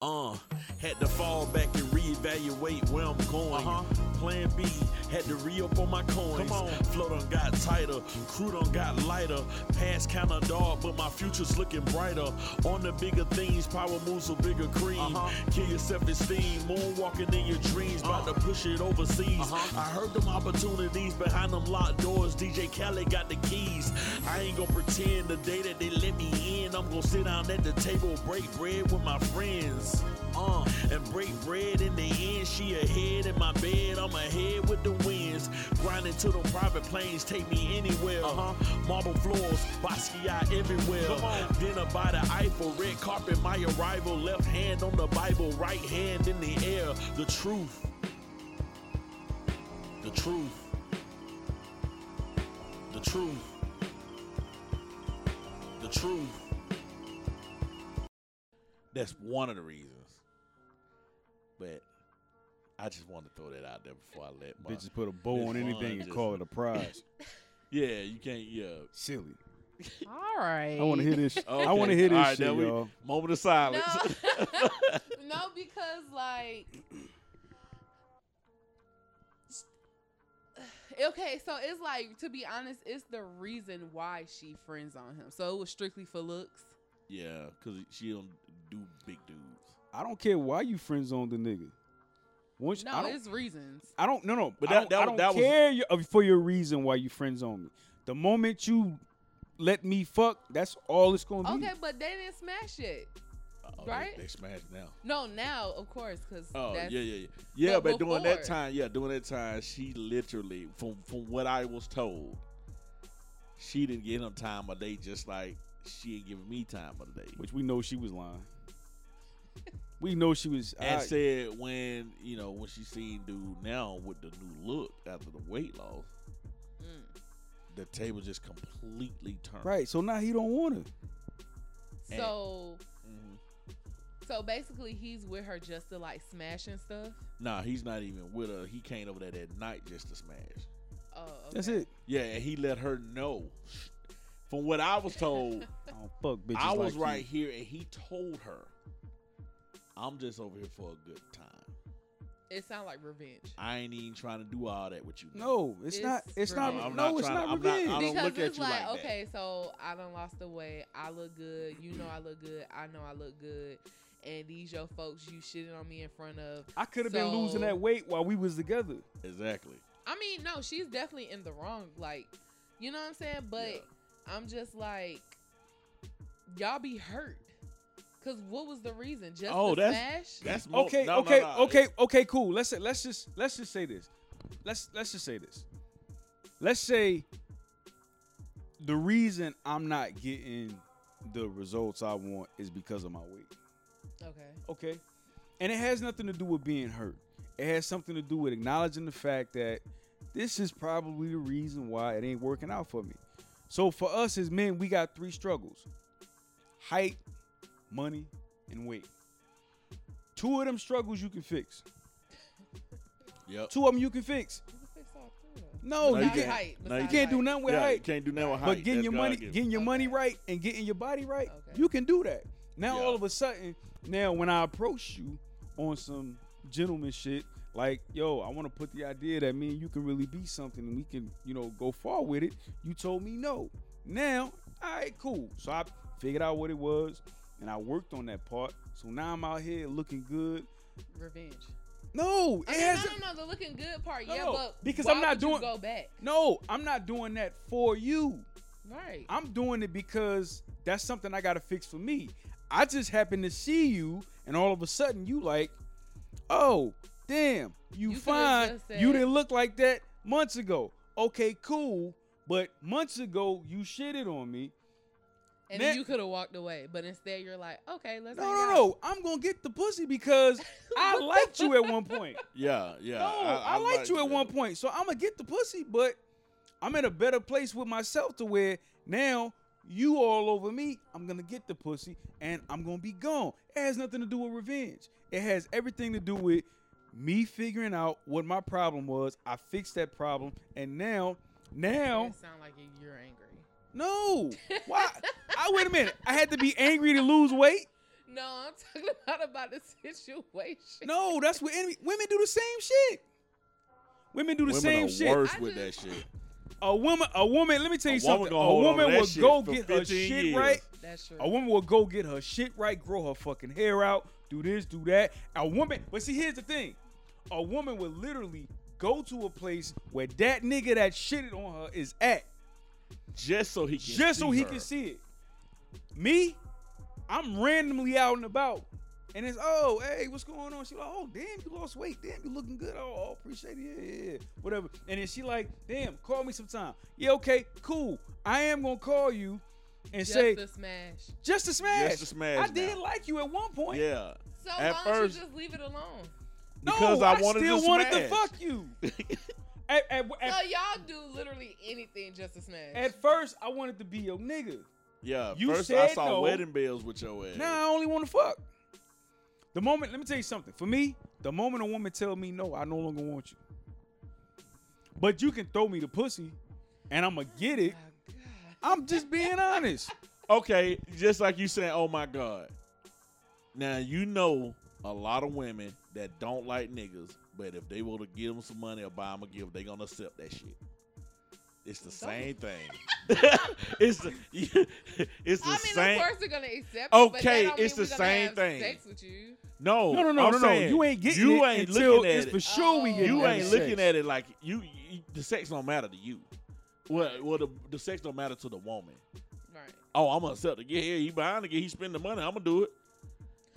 Uh, had to fall back and reevaluate where I'm going. Uh-huh. Plan B, had to re up on my coins. Come on. Flow done got tighter, crew done got lighter. Past kinda dark, but my future's looking brighter. On the bigger things, power moves with bigger cream. Uh-huh. Kill your self esteem, moonwalking in your dreams, about Uh. to push it overseas. Uh-huh. I heard them opportunities behind them locked doors. DJ Khaled got the keys. I ain't gonna pretend the day that they let me in, I'm gonna sit down at the table, break bread with my friends. Uh, and break bread in the end. She ahead in my bed, I'm ahead with the winds. Grinding to the private planes, take me anywhere. Uh-huh. Marble floors, Basquiat everywhere. Dinner by the Eiffel, red carpet, my arrival. Left hand on the Bible, right hand in the air. The truth. The truth. The truth. The truth. That's one of the reasons. But I just wanted to throw that out there before I let my Bitches put a bow on anything and just- call it a prize. Yeah, you can't yeah. Silly. All right. I want to hear this. I want to hear this All right, shit, we- y'all. Moment of silence. No, no, because like, okay, so it's like to be honest, it's the reason why she friends on him. So it was strictly for looks. yeah, because she don't do big dudes. I don't care why you friends on the nigga. Once No, I don't, it's reasons. I don't. No, no. But I that- don't, that I was- don't that was- care your- for your reason why you friends on me. The moment you let me fuck, that's all it's gonna be. Okay, but they didn't smash it. Oh, Right? They, they smashed now. No, now of course, because Oh that's, yeah, yeah, yeah. Yeah, but but, during that time, yeah, during that time, she literally, from from what I was told, she didn't get him time of day, just like she ain't giving me time of the day. Which we know she was lying. We know she was. And I- said when you know when she seen dude now with the new look after the weight loss, Mm. the table just completely turned. right. So now he don't want her. And- So, Mhm. so basically, he's with her just to like smash and stuff. Nah, he's not even with her. He came over there that night just to smash. Oh, okay. That's it. Yeah, and he let her know. From what I was told, I don't fuck bitches I was like right you. here, and he told her, "I'm just over here for a good time. It sounds like revenge. I ain't even trying to do all that with you." No, it's, It's not. It's not. revenge. I'm no, not it's not to- I'm not- revenge. I don't because look at it's you like, like that. okay, so I done lost the weight. I look good. You know I look good. I know I look good. And these your folks you shitting on me in front of. I could have been losing that weight while we was together. Exactly. I mean, no, she's definitely in the wrong. Like, you know what I'm saying? But Yeah. I'm just like, y'all be hurt. Cause what was the reason? Just Oh, the that's- smash? That's mo- Okay, no, no, okay, no. okay, okay, cool. Let's say, let's just let's just say this. Let's let's just say this. Let's say the reason I'm not getting the results I want is because of my weight. okay. Okay. And it has nothing to do with being hurt. It has something to do with acknowledging the fact that this is probably the reason why it ain't working out for me. So for us as men, we got three struggles. Height, money, and weight. Two of them struggles you can fix. Yep. Two of them you can fix. You can fix all three of them. No, No, you you can't. can't. Height, No, you You can't do nothing with yeah, you can't do nothing with height. But getting That's your God money, given. getting your money right, and getting your body right, Okay. you can do that. Now Yeah. all of a sudden, now when I approach you on some gentleman shit, like yo, I want to put the idea that me and you can really be something, and we can, you know, go far with it. You told me no. Now, all right, cool. So I figured out what it was, and I worked on that part. So now I'm out here looking good. Revenge. No, it I mean, has no, no, no, the looking good part, No, yeah, but because I'm not doing- go back, no. I'm not doing that for you. right? I'm doing it because that's something I gotta fix for me. I just happened to see you, and all of a sudden you like, oh, damn, you, You fine. just you didn't look like that months ago. Okay, cool. But months ago you shitted on me. And man- then you could have walked away, but instead you're like, okay, let's. No, hang no, out. no. I'm gonna get the pussy because I liked you at one point. Yeah, yeah. No, I, liked you at one point. So I'm gonna get the pussy, but I'm in a better place with myself to where now you all over me. I'm gonna get the pussy and I'm gonna be gone. It has nothing to do with revenge. It has everything to do with me figuring out what my problem was. I fixed that problem, and now, now, It sound like you're angry. No. Why? I wait a minute. I had to be angry to lose weight. No, I'm talking about about the situation. No, that's what enemy, women do the same shit. Women do the Women same are shit. worse I with just- that shit. A woman, a woman. Let me tell you A woman something. gonna A hold on to woman that will shit go for get her 15 shit years. right. That's true. A woman will go get her shit right, grow her fucking hair out, do this, do that. A woman, but see, here's the thing: a woman will literally go to a place where that nigga that shitted on her is at, Just so he can just so he her. can see it. Me, I'm randomly out and about, and it's oh hey, what's going on? She like, oh damn, you lost weight, damn, you looking good. Oh, oh, appreciate it, yeah, yeah, yeah, whatever. And then she like, damn, call me sometime. Yeah, okay, cool. I am gonna call you and Just say a smash. just to smash. Just to smash I did now. like you at one point. Yeah. So At why first- don't you just leave it alone? No, Because I wanted still to wanted to fuck you. at, at, at, So y'all do literally anything just to smash. at first, I wanted to be your nigga. Yeah. You First, I saw no. wedding bells with your ass. Now I only want to fuck. The moment, let me tell you something. For me, the moment a woman tell me no, I no longer want you. But you can throw me the pussy, and I'ma get it. Oh, I'm just being honest. Okay, just like you saying, oh my God. Now you know a lot of women that don't like niggas, but if they want to give them some money or buy them a gift, they gonna accept that shit. It's the same thing. it's the it's the I mean, same. of course they're gonna accept. it, but that Okay, don't it's mean the we're gonna same have thing. Sex with you. No, No, no, no, I'm no, no. You ain't getting you it ain't until looking at it's it. for sure we get you ain't sex. looking at it like you, you. The sex don't matter to you. Well, well, the, the sex don't matter to the woman. Right. Oh, I'm gonna accept it. Yeah, yeah, he behind it. He spend the money. I'm gonna do it.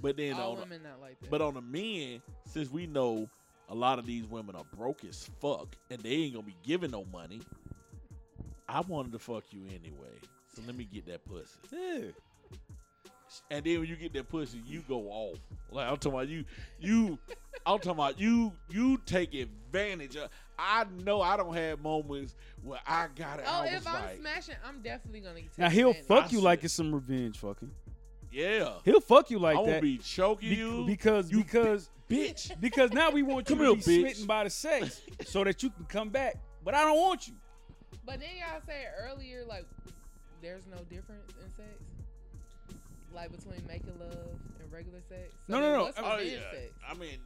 But then All on the, women not like that. but on the men, since we know a lot of these women are broke as fuck and they ain't gonna be giving no money, I wanted to fuck you anyway. So let me get that pussy. Yeah. And then when you get that pussy, you go off. Like I'm talking about you, you. I'm talking about you. You take advantage of. I know I don't have moments where I got it. oh, I if I'm like, smashing, I'm definitely gonna. get Now he'll advantage. fuck you like it's some revenge fucking. Yeah, He'll fuck you like I that. I will be choking Be- you because you because bitch. because now we want you Come to here, be bitch. smitten by the sex so that you can come back. But I don't want you. But then y'all said earlier, like, there's no difference in sex, like between making love and regular sex. So No, no, no. What's Oh, Oh yeah. sex? I mean,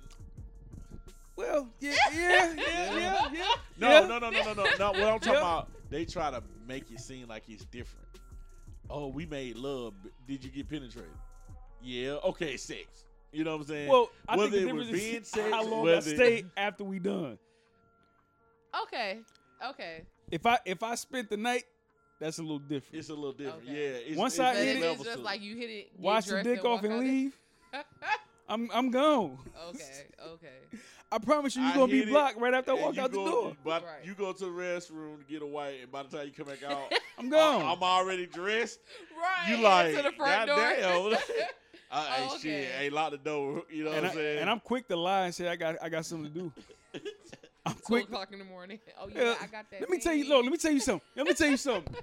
Well, yeah, yeah, yeah, yeah, yeah. no, yeah. no, no, no, no, no, no. What I'm talking Yeah. about, they try to make it seem like it's different. Oh, we made love. Did you get penetrated? Yeah. Okay, sex. You know what I'm saying? Well, I whether think the it was difference being is sex, how long I whether stay after we done. Okay, okay. If I if I spent the night, that's a little different. it's a little different. Okay. Yeah. It's, Once it's I hit it- it's just like you hit it, Wash the dressed dick off and leave. I'm I'm gone. okay, okay. I promise you, you're I gonna be hit it, blocked right after I and walk you out the door. But Right. you go to the restroom to get a white, and by the time you come back out, I'm gone. I, am already dressed. Right. You and like, to the front door. goddamn. Uh, hey, Oh, shit, okay. hey, lock the door. You know and, what I, I'm saying? and I'm quick to lie and say I got I got something to do. I'm Two quick. o'clock in the morning. Oh yeah, Yeah, I got that. let me tell you. thing. Look, let me tell you something. Let me tell you something.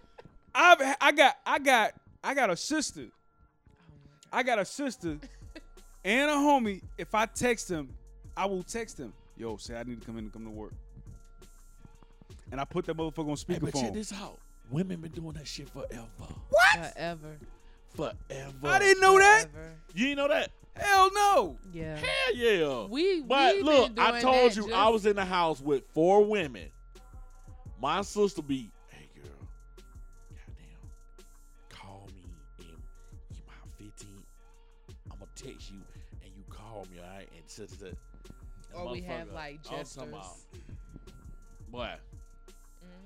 I've I got I got I got a sister. Oh my I got a sister and a homie. If I text him, I will text him. Yo, say I need to come in and come to work. And I put that motherfucker on Hey, but check speakerphone. this out. Women been doing that shit forever. What? Forever. Forever. I didn't know that. Forever. You didn't know that? Hell no. Yeah. Hell yeah. We But we look, been I doing told that you just- I was in the house with four women. My sister be, hey girl, goddamn, call me in you my 15. I'm gonna text you and you call me, alright? And such and such. And Or we have like I'm gestures. talking about, Boy,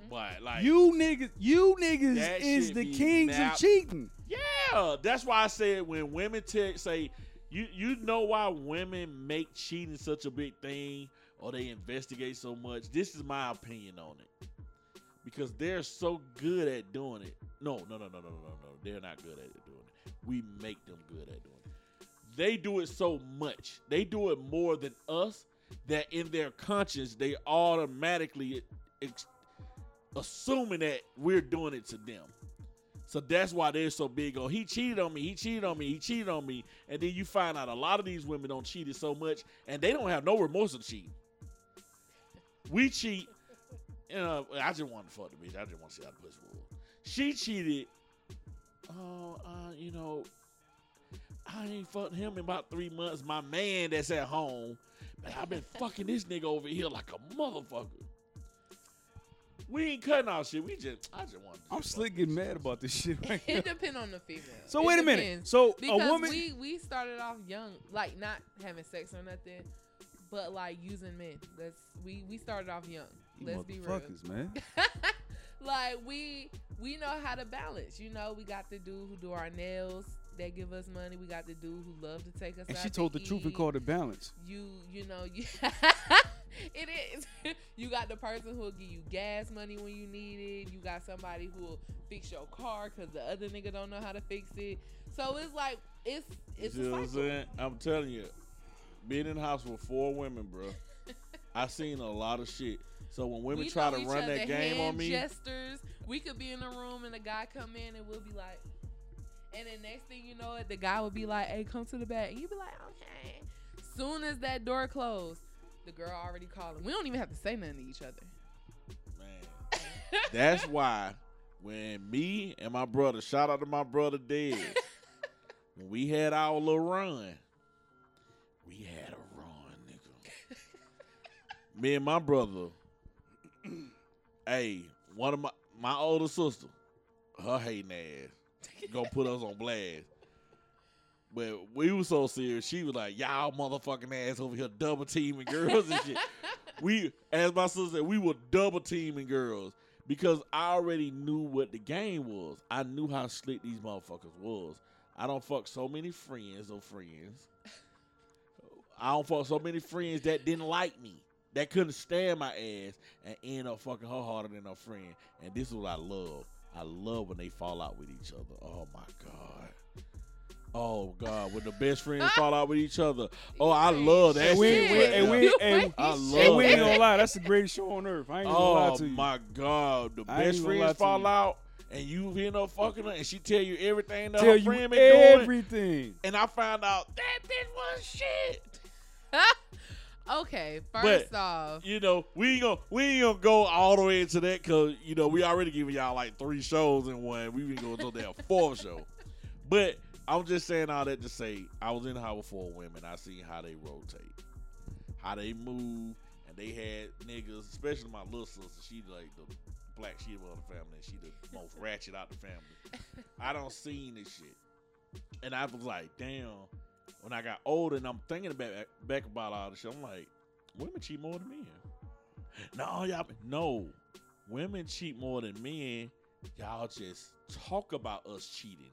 Mhm. boy, like You niggas, you niggas That is shit the kings nap- of cheating. Yeah, that's why I said when women te- say you you know why women make cheating such a big thing or they investigate so much. This is my opinion on it. Because they're so good at doing it. No, no, no, no, no, no, no, no. They're not good at doing it. We make them good at doing it. They do it so much. They do it more than us that in their conscience they automatically ex- assuming that we're doing it to them. So that's why they're so big on he cheated on me, he cheated on me, he cheated on me. And then you find out a lot of these women don't cheat so much and they don't have no remorse to cheat. We cheat. You know, I just want to fuck the bitch. I just want to see how the pussy was. She cheated. Oh, uh, you know, I ain't fucked him in about three months. My man that's at home, man, I've been fucking this nigga over here like a motherfucker. We ain't cutting our shit. We just, I just want. I'm slick getting mad about this shit right it depends on the female. So It wait a minute. depends. So because a woman. we we started off young, like not having sex or nothing, but like using men. Let's we we started off young. You Let's be real. man. like we we know how to balance. You know, we got the dude who do our nails that give us money. We got the dude who love to take us And out she to told the truth and called it balance. you you know you it is you got the person who will give you gas money when you need it you got somebody who will fix your car because the other nigga don't know how to fix it so it's like it's it's you know a what I'm saying? I'm telling you, being in the house with four women, bro, I seen a lot of shit. So when women we try to run that game on me, gestures we could be in a room and a guy come in and we'll be like and then next thing you know it the guy would be like hey come to the back. And you'd be like okay. Soon as that door closed the girl already calling. We don't even have to say nothing to each other. Man, that's why when me and my brother, shout out to my brother Dead, when we had our little run, we had a run, nigga. me and my brother, hey, one of my my older sister, her hating ass, gonna put us on blast. But we was so serious, she was like, "Y'all motherfucking ass over here double teaming girls and shit." we, as my sister said, we were double teaming girls because I already knew what the game was. I knew how slick these motherfuckers was. I don't fuck so many friends or friends. I don't fuck so many friends that didn't like me, that couldn't stand my ass, and end up fucking her harder than her friend. And this is what I love. I love when they fall out with each other. Oh my god. Oh God, when the best friends fall out with each other. Oh, I love that And we, shit. we, and we, and, I and love we ain't gonna lie, that's the greatest show on earth. I ain't gonna oh, lie Oh to you. my God, the I best friends fall you. out, and you end up fucking her, and she tell you everything that Tell her you friend been doing, everything. and I found out that bitch was shit. okay, first But- off, You know, we ain't gonna we ain't gonna go all the way into that because you know we already giving y'all like three shows in one. We been going to that fourth show, but I'm just saying all that to say I was in the house with women. I seen how they rotate, how they move, and they had niggas, especially my little sister. She like the black sheep of the family. and She the most ratchet out the family. I don't seen this shit, and I was like, damn. When I got older and I'm thinking about back about all this shit, I'm like, women cheat more than men. No, y'all. No, women cheat more than men. Y'all just talk about us cheating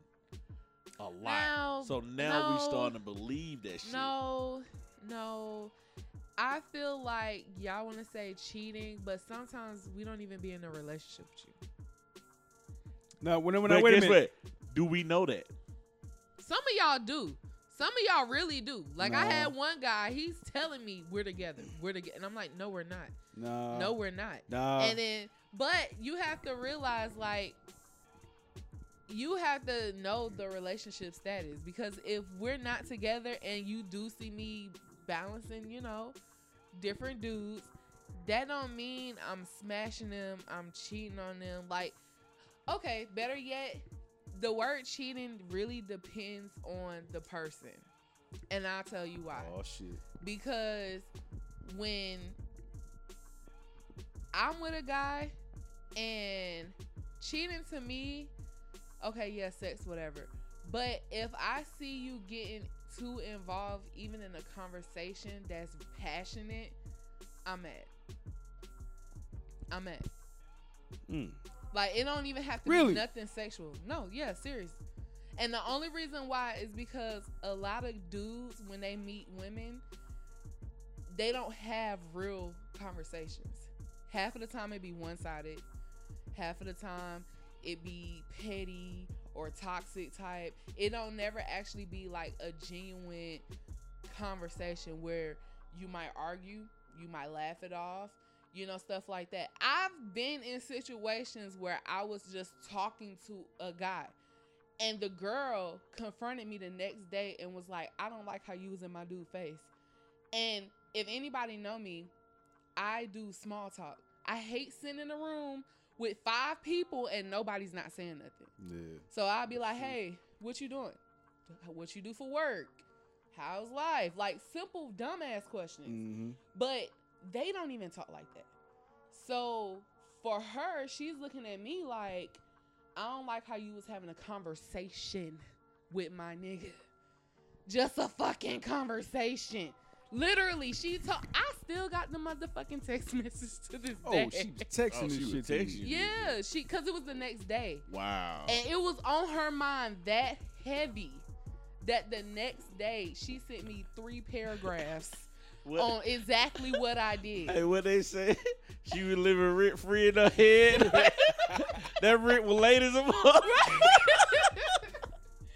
a lot. Now, so now we starting to believe that shit. no, no. I feel like y'all want to say cheating, but sometimes we don't even be in a relationship with you. No, when, when but I wait a minute. what? Do we know that? Some of y'all do. Some of y'all really do. Like I had one guy, he's telling me we're together, we're together, and I'm like, no, we're not. Nah. no, we're not. Nah. and then, but you have to realize, like, you have to know the relationship status because if we're not together and you do see me balancing, you know, different dudes, that don't mean I'm smashing them, I'm cheating on them. Like, okay, better yet, the word cheating really depends on the person. And I'll tell you why oh shit. because when I'm with a guy and cheating to me, okay, yeah, sex, whatever. But if I see you getting too involved, even in a conversation that's passionate, I'm at. I'm at. Mm. Like it don't even have to Really? be nothing sexual. No, yeah, serious. And the only reason why is because a lot of dudes when they meet women, they don't have real conversations. Half of the time it be one sided. Half of the time it be petty or toxic type. It don't never actually be like a genuine conversation where you might argue, you might laugh it off, you know, stuff like that. I've been in situations where I was just talking to a guy and the girl confronted me the next day and was like, I don't like how you was in my dude face. And if anybody know me, I do small talk. I hate sitting in a room with five people and nobody's not saying nothing. Yeah. So I'll be like, hey, what you doing? what you do for work, how's life, like simple dumbass questions. Mm-hmm. But they don't even talk like that. So for her, she's looking at me like, I don't like how you was having a conversation with my nigga. Just a fucking conversation. Literally, she told. I still got the motherfucking text message to this oh, day. Oh, she was texting Oh, this she shit to texting you. you. yeah, she because it was the next day, Wow. and it was on her mind that heavy that the next day she sent me three paragraphs What- on exactly what I did. Hey, what they say? She was living rent free in her head. that rent was late as a fuck.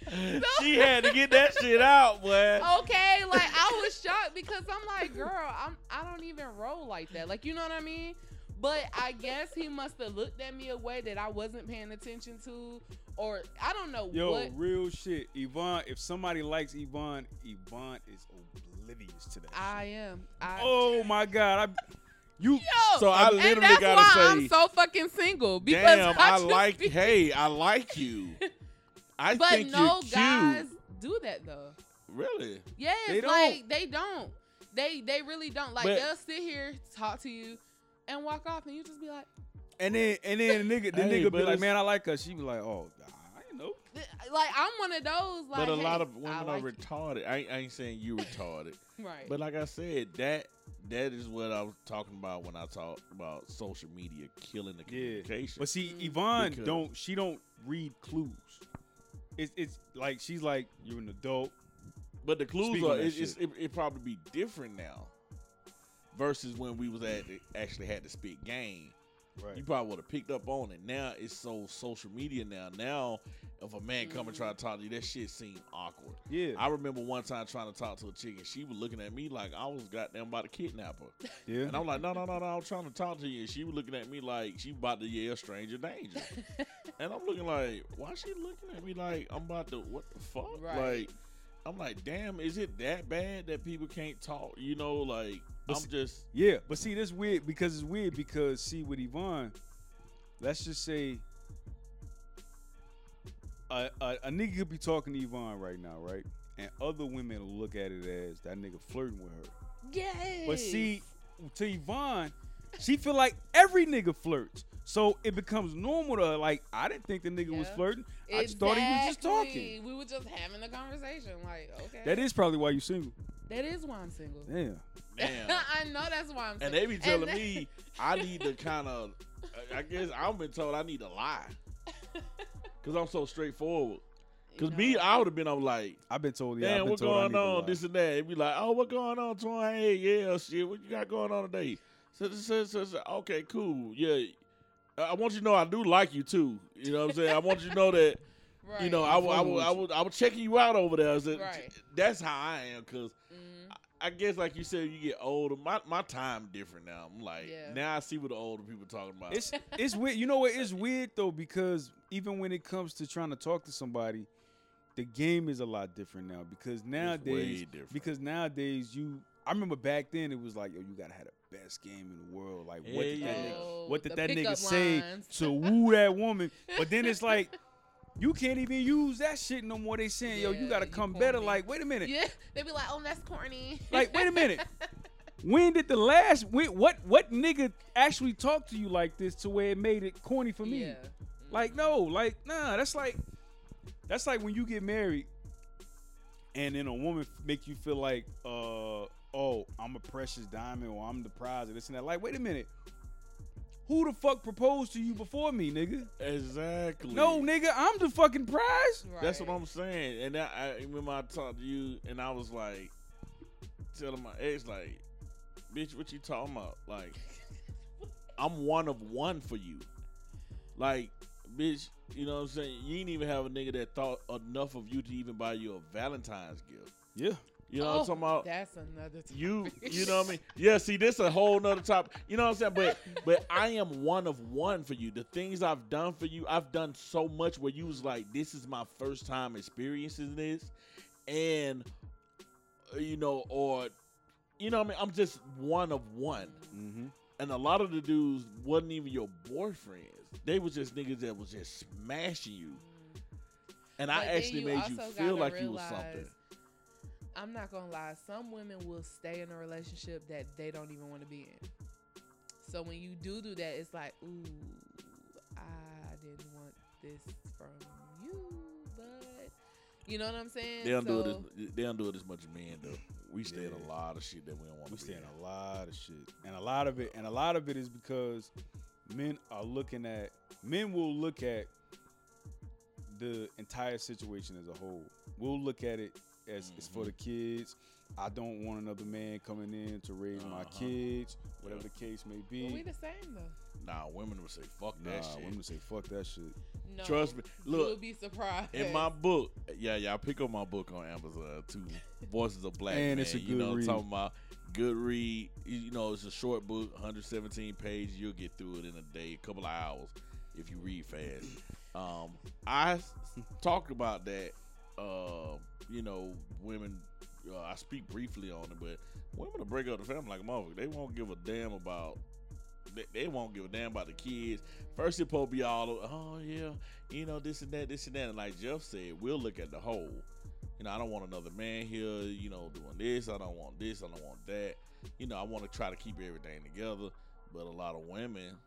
she had to get that shit out, boy. okay, like I was shocked because I'm like, girl, I'm I don't even roll like that. Like you know what I mean? But I guess he must have looked at me a way that I wasn't paying attention to, or I don't know Yo, what. real shit. Yvonne, if somebody likes Yvonne, Yvonne is oblivious to that. I am. I, Oh my god. I you Yo, So I and literally that's gotta why say, I'm so fucking single because Damn, I, I like. be- Hey, I like you. I But think no you're cute. guys do that though. Really? Yes, They like they don't. They they really don't. Like But- they'll sit here, talk to you, and walk off, and you just be like, and then and then the nigga the Hey, nigga be like, man, I like her. She be like, oh, I didn't know. Like I'm one of those. Like, but a lot of women I are retarded. I ain't, I ain't saying you retarded, right. but like I said, that that is what I was talking about when I talked about social media killing the Yeah. communication. But see. Yvonne Because- don't she don't read clues. It's it's like she's like you're an adult. But the clues are it, it's, it, it probably be different now versus when we was at actually had to spit game. You probably would have picked up on it. Now it's so social media now. Now if a man come and try to mm-hmm. talk to you, that shit seem awkward. Yeah. I remember one time trying to talk to a chick and she was looking at me like I was goddamn about to kidnap her. yeah. And I'm like, no, no, no, no, I'm trying to talk to you. And she was looking at me like she about to yell stranger danger. and I'm looking like, why she looking at me like I'm about to what the fuck? Right. Like I'm like, damn, is it that bad that people can't talk? You know, like But I'm s- just Yeah, but see, this weird because it's weird because see with Yvonne, let's just say a, a, a nigga could be talking to Yvonne right now, right? And other women will look at it as that nigga flirting with her. yes. But see, to Yvonne, she feel like every nigga flirts. So it becomes normal to her. Like, I didn't think the nigga was Yeah. flirting. I just thought he was just talking. We were just having a conversation. Like, okay. That is probably why you single. That is why I'm single. Damn. damn. I know that's why I'm single. and they be telling that- me I need to kind of. I guess I've been told I need to lie because I'm so straightforward. Because You me, I would have been. I'm like, I've been told. Yeah, I've Damn, been what told I going need to on? lie. This and that. It'd be like, oh, what's going on, Twan? Hey, yeah, shit. What you got going on today? So, so, so, so, okay, cool. Yeah. I I want you to know I do like you too. You know what I'm saying? I want you to know that, right. you know, I, will- I, will- I, was, I was checking you out over there. I Right. That's how I am. Because Mhm. I guess, like you said, you get older. My, my time different now. I'm like, Yeah. now I see what the older people talking about. It's it's weird. You know what? It's weird though because even when it comes to trying to talk to somebody, the game is a lot different now. Because nowadays, way different. because nowadays you, I remember back then it was like, yo, you gotta have the best game in the world. Like, what did Yeah, that yeah. nigga, Oh, what did that nigga pickup say to woo that woman? But then it's like. You can't even use that shit no more. They saying, yo, you gotta come better. Like, wait a minute. Yeah, they be like, "Oh, that's corny." Like, wait a minute. When did the last when, what what nigga actually talk to you like this to where it made it corny for me? Yeah. Like no, like nah. That's like that's like when you get married, and then a woman make you feel like, uh, oh, I'm a precious diamond or I'm the prize or this and that. Like, wait a minute. Who the fuck proposed to you before me, nigga? exactly. No, nigga, I'm the fucking prize. That's what I'm saying. And that, I remember I talked to you, and I was like, telling my ex, like, bitch, what you talking about? Like, I'm one of one for you. Like, bitch, you know what I'm saying? You ain't even have a nigga that thought enough of you to even buy you a Valentine's gift. Yeah. You know oh, what I'm talking about? That's another. Topic. You, you know what I mean? Yeah. See, this a whole nother topic. You know what I'm saying? But, but I am one of one for you. The things I've done for you, I've done so much where you was like, this is my first time experiencing this, and uh, you know, or you know, what I mean, I'm just one of one. Mm-hmm. And a lot of the dudes wasn't even your boyfriends. They was just niggas that was just smashing you. And But I actually you made you feel gotta like you was something. Realize- I'm not gonna lie. Some women will stay in a relationship that they don't even want to be in. So when you do do that, it's like, ooh, I didn't want this from you, but you know what I'm saying. They don't do it. As, they don't do it as much as men though. We stay in a lot of shit that we don't want We to stay be in in. a lot of shit, and a lot of it, and a lot of it is because men are looking at men will look at the entire situation as a whole. We'll look at it as it's for the kids. I don't want another man coming in to raise my Uh-huh. kids, whatever Yeah. the case may But be. we the same though. Nah, women would say fuck Nah, that shit. women would say fuck that shit. No, Trust me. Look, you'll be surprised. In my book, yeah, yeah, I pick up my book on Amazon too. Voices of Black And Men. it's a good you good know, read. talking about good read. You you know, it's a short book, 117 pages. You'll get through it in a day, a couple of hours if you read fast. Um, I s- talked about that. Uh, you know, women. Uh, I speak briefly on it, but women will break up the family like a motherfucker. They won't give a damn about. They, they won't give a damn about the kids. First, it supposed to be all, oh yeah, you know this and that, this and that. And like Jeff said, we'll look at the whole. You know, I don't want another man here. You know, doing this. I don't want this. I don't want that. You know, I want to try to keep everything together. But a lot of women,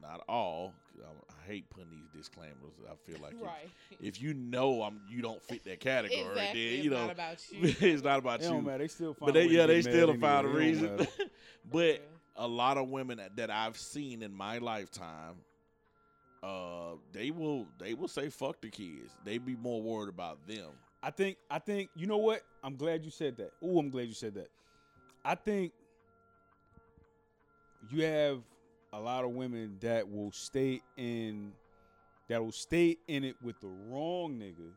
not all. I, I hate putting these disclaimers. I feel like if- right. if, you know I'm, you don't fit that category, exactly. then it's you know not about you. it's not about It you. don't matter. They still find But they, a way to yeah, they still anyway. find a reason. matter. but a lot of women that- that I've seen in my lifetime, uh, they will they will say fuck the kids. They be more worried about them. I think I think you know what? I'm glad you said that. Oh, I'm glad you said that. I think you have a lot of women that will stay in that will stay in it with the wrong nigga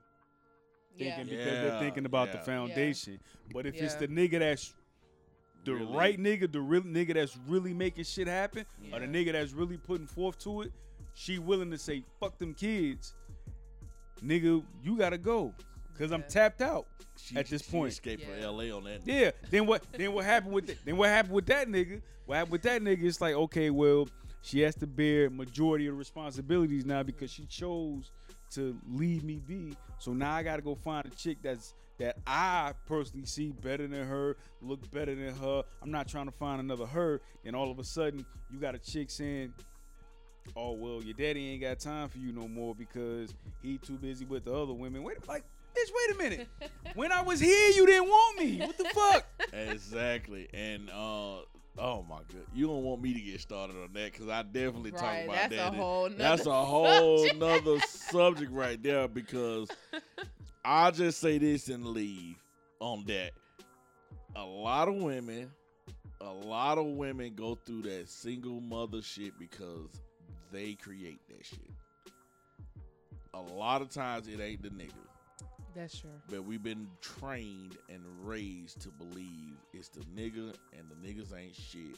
yeah. thinking because they're thinking about the yeah. foundation. But if it's the nigga that's the Really? right nigga, the real nigga that's really making shit happen, or the nigga that's really putting forth to it, she willing to say fuck them kids, nigga, you gotta go, cause I'm tapped out. She, At this she point. escaped from L.A. on that. Yeah. Then what? Then what happened with that? Then what happened with that nigga? What happened with that nigga? It's like okay, well, she has to bear majority of the responsibilities now because she chose to leave me be. So now I gotta go find a chick that's that I personally see better than her, look better than her. I'm not trying to find another her. And all of a sudden, you got a chick saying, "Oh well, your daddy ain't got time for you no more because he too busy with the other women." Wait, like, bitch, wait a minute. when I was here, you didn't want me. What the fuck? exactly. And uh, oh my god, you don't want me to get started on that because I definitely talk about that's that. a whole That's a whole subject. nother subject right there because I'll just say this and leave on that. A lot of women, a lot of women go through that single mother shit because they create that shit. A lot of times it ain't the nigga. That's true. But we've been trained and raised to believe it's the nigga and the niggas ain't shit.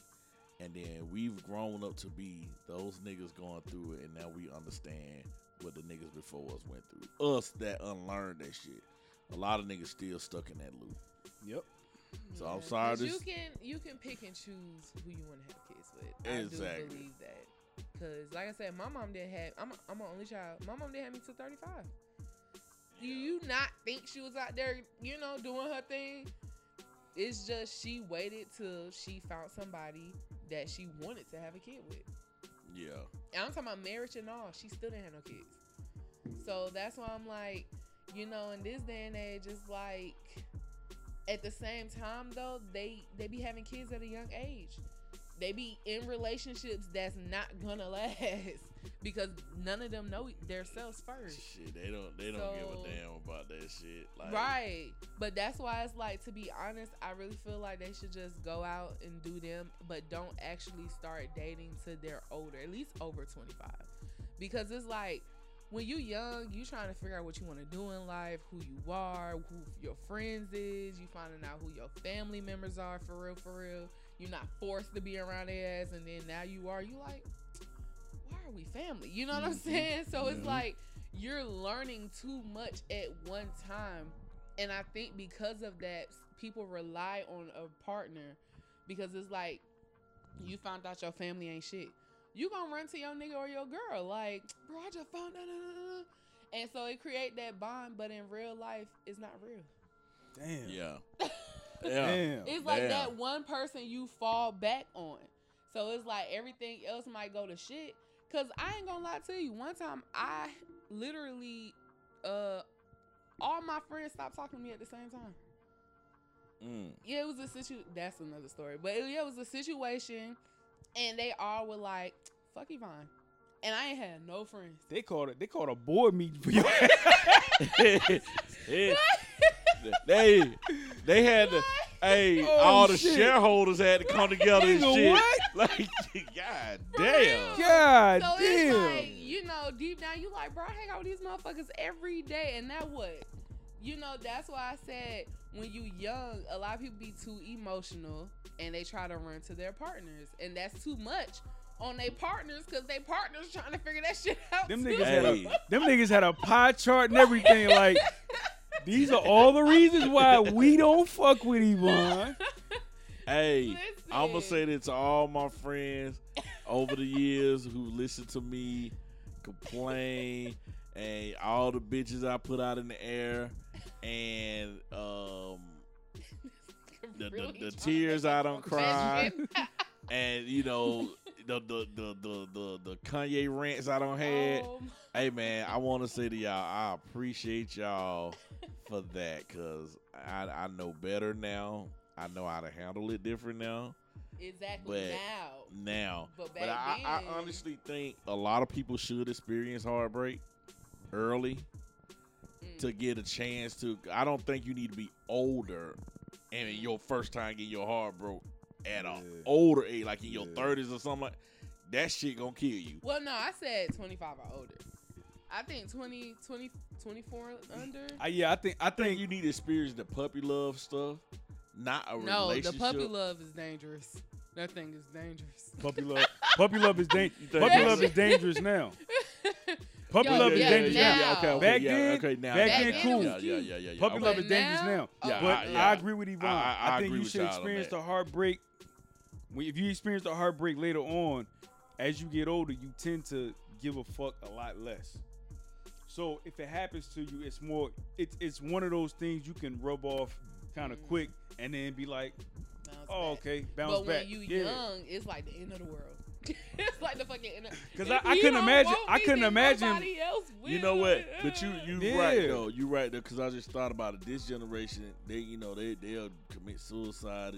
And then we've grown up to be those niggas going through it, and now we understand what the niggas before us went through. Us that unlearned that shit. A lot of niggas still stuck in that loop. Yep. So I'm sorry. this- You can you can pick and choose who you want to have kids with. I Exactly. do believe that. Cause like I said, my mom didn't have. I'm a, I'm an only child. My mom didn't have me till 35. Do you not think she was out there, you know, doing her thing? It's just she waited till she found somebody that she wanted to have a kid with. Yeah. And I'm talking about marriage and all. She still didn't have no kids. So that's why I'm like, you know, in this day and age, it's like at the same time though, they they be having kids at a young age. They be in relationships that's not gonna last because none of them know themselves first. Shit, they don't they don't give a damn about that shit. Like Right. But that's why it's like to be honest, I really feel like they should just go out and do them, but don't actually start dating till they're older, at least over 25. Because it's like when you young, you trying to figure out what you want to do in life, who you are, who your friends is, you finding out who your family members are for real, for real. You're not forced to be around their ass, and then now you are. You like, why are we family? You know what I'm Mhm. saying? So it's like you're learning too much at one time. And I think because of that, people rely on a partner because it's like you found out your family ain't shit. You gonna run to your nigga or your girl like, bro, I just found out. And so it create that bond, but in real life, it's not real. Damn. Yeah. Yeah. Damn. It's like Damn. that one person you fall back on. So it's like everything else might go to shit. Cause I ain't gonna lie to you. One time I literally uh all my friends stopped talking to me at the same time. Mm. Yeah, it was a situation. that's another story. But it, yeah, it was a situation and they all were like, fuck Yvonne. And I ain't had no friends. They called it. They called a board meeting for you. Yeah. they they had to hey Oh, all the shit. shareholders had to come together and Nigga, shit. what? Like god For damn. real. God So damn. it's like, you know, deep down, you like, bro, I hang out with these motherfuckers every day. And that what? You know, that's why I said when you young, a lot of people be too emotional and they try to run to their partners. And that's too much on their partners because they partners trying to figure that shit out. them too. niggas had a them niggas had a pie chart and everything. Like these are all the reasons why we don't fuck with Yvonne. Hey, I'm gonna say this to all my friends over the years who listen to me complain and all the bitches I put out in the air and um the, the, the tears I don't cry and you know the the, the the the the Kanye rants I don't had. Oh, Hey man, I want to say to y'all, I appreciate y'all for that because I I know better now. I know how to handle it different now. exactly But- now. Now, But but back I, I then- honestly think a lot of people should experience heartbreak early Mm. to get a chance to. I don't think you need to be older and your first time getting your heart broke at a Yeah. older age, like in your Yeah. thirties or something. Like, that shit gonna kill you. Well, no, I said 25 or older. I think 20, 20 24 under. I, yeah, I think I I think think you need to experience the puppy love stuff, not a real no, the puppy love is dangerous. That thing is dangerous. puppy love. Puppy love is dangerous. Puppy love is dangerous now. Puppy Yo, love is dangerous yeah, now. yeah. okay, okay, Back yeah, then- okay, now, back now, then cool. Yeah, yeah, yeah, yeah. Puppy okay. love is dangerous now- now. Yeah, but I- yeah. I agree with Yvonne. I- I, I- I think you should experience the heartbreak. When- If you experience the heartbreak later on, as you get older, you tend to give a fuck a lot less. So if it happens to you, it's more. It's it's one of those things you can rub off kind of Mm. quick and then be like, Bounce oh back. okay, bounce But back. when you yeah. young, it's like the end of the world. It's like the fucking 'Cause I- I couldn't imagine- I couldn't imagine- nobody else You know what? But you you Yeah. right though. You right though. Because I just thought about it. This generation, they you know they they'll commit suicide.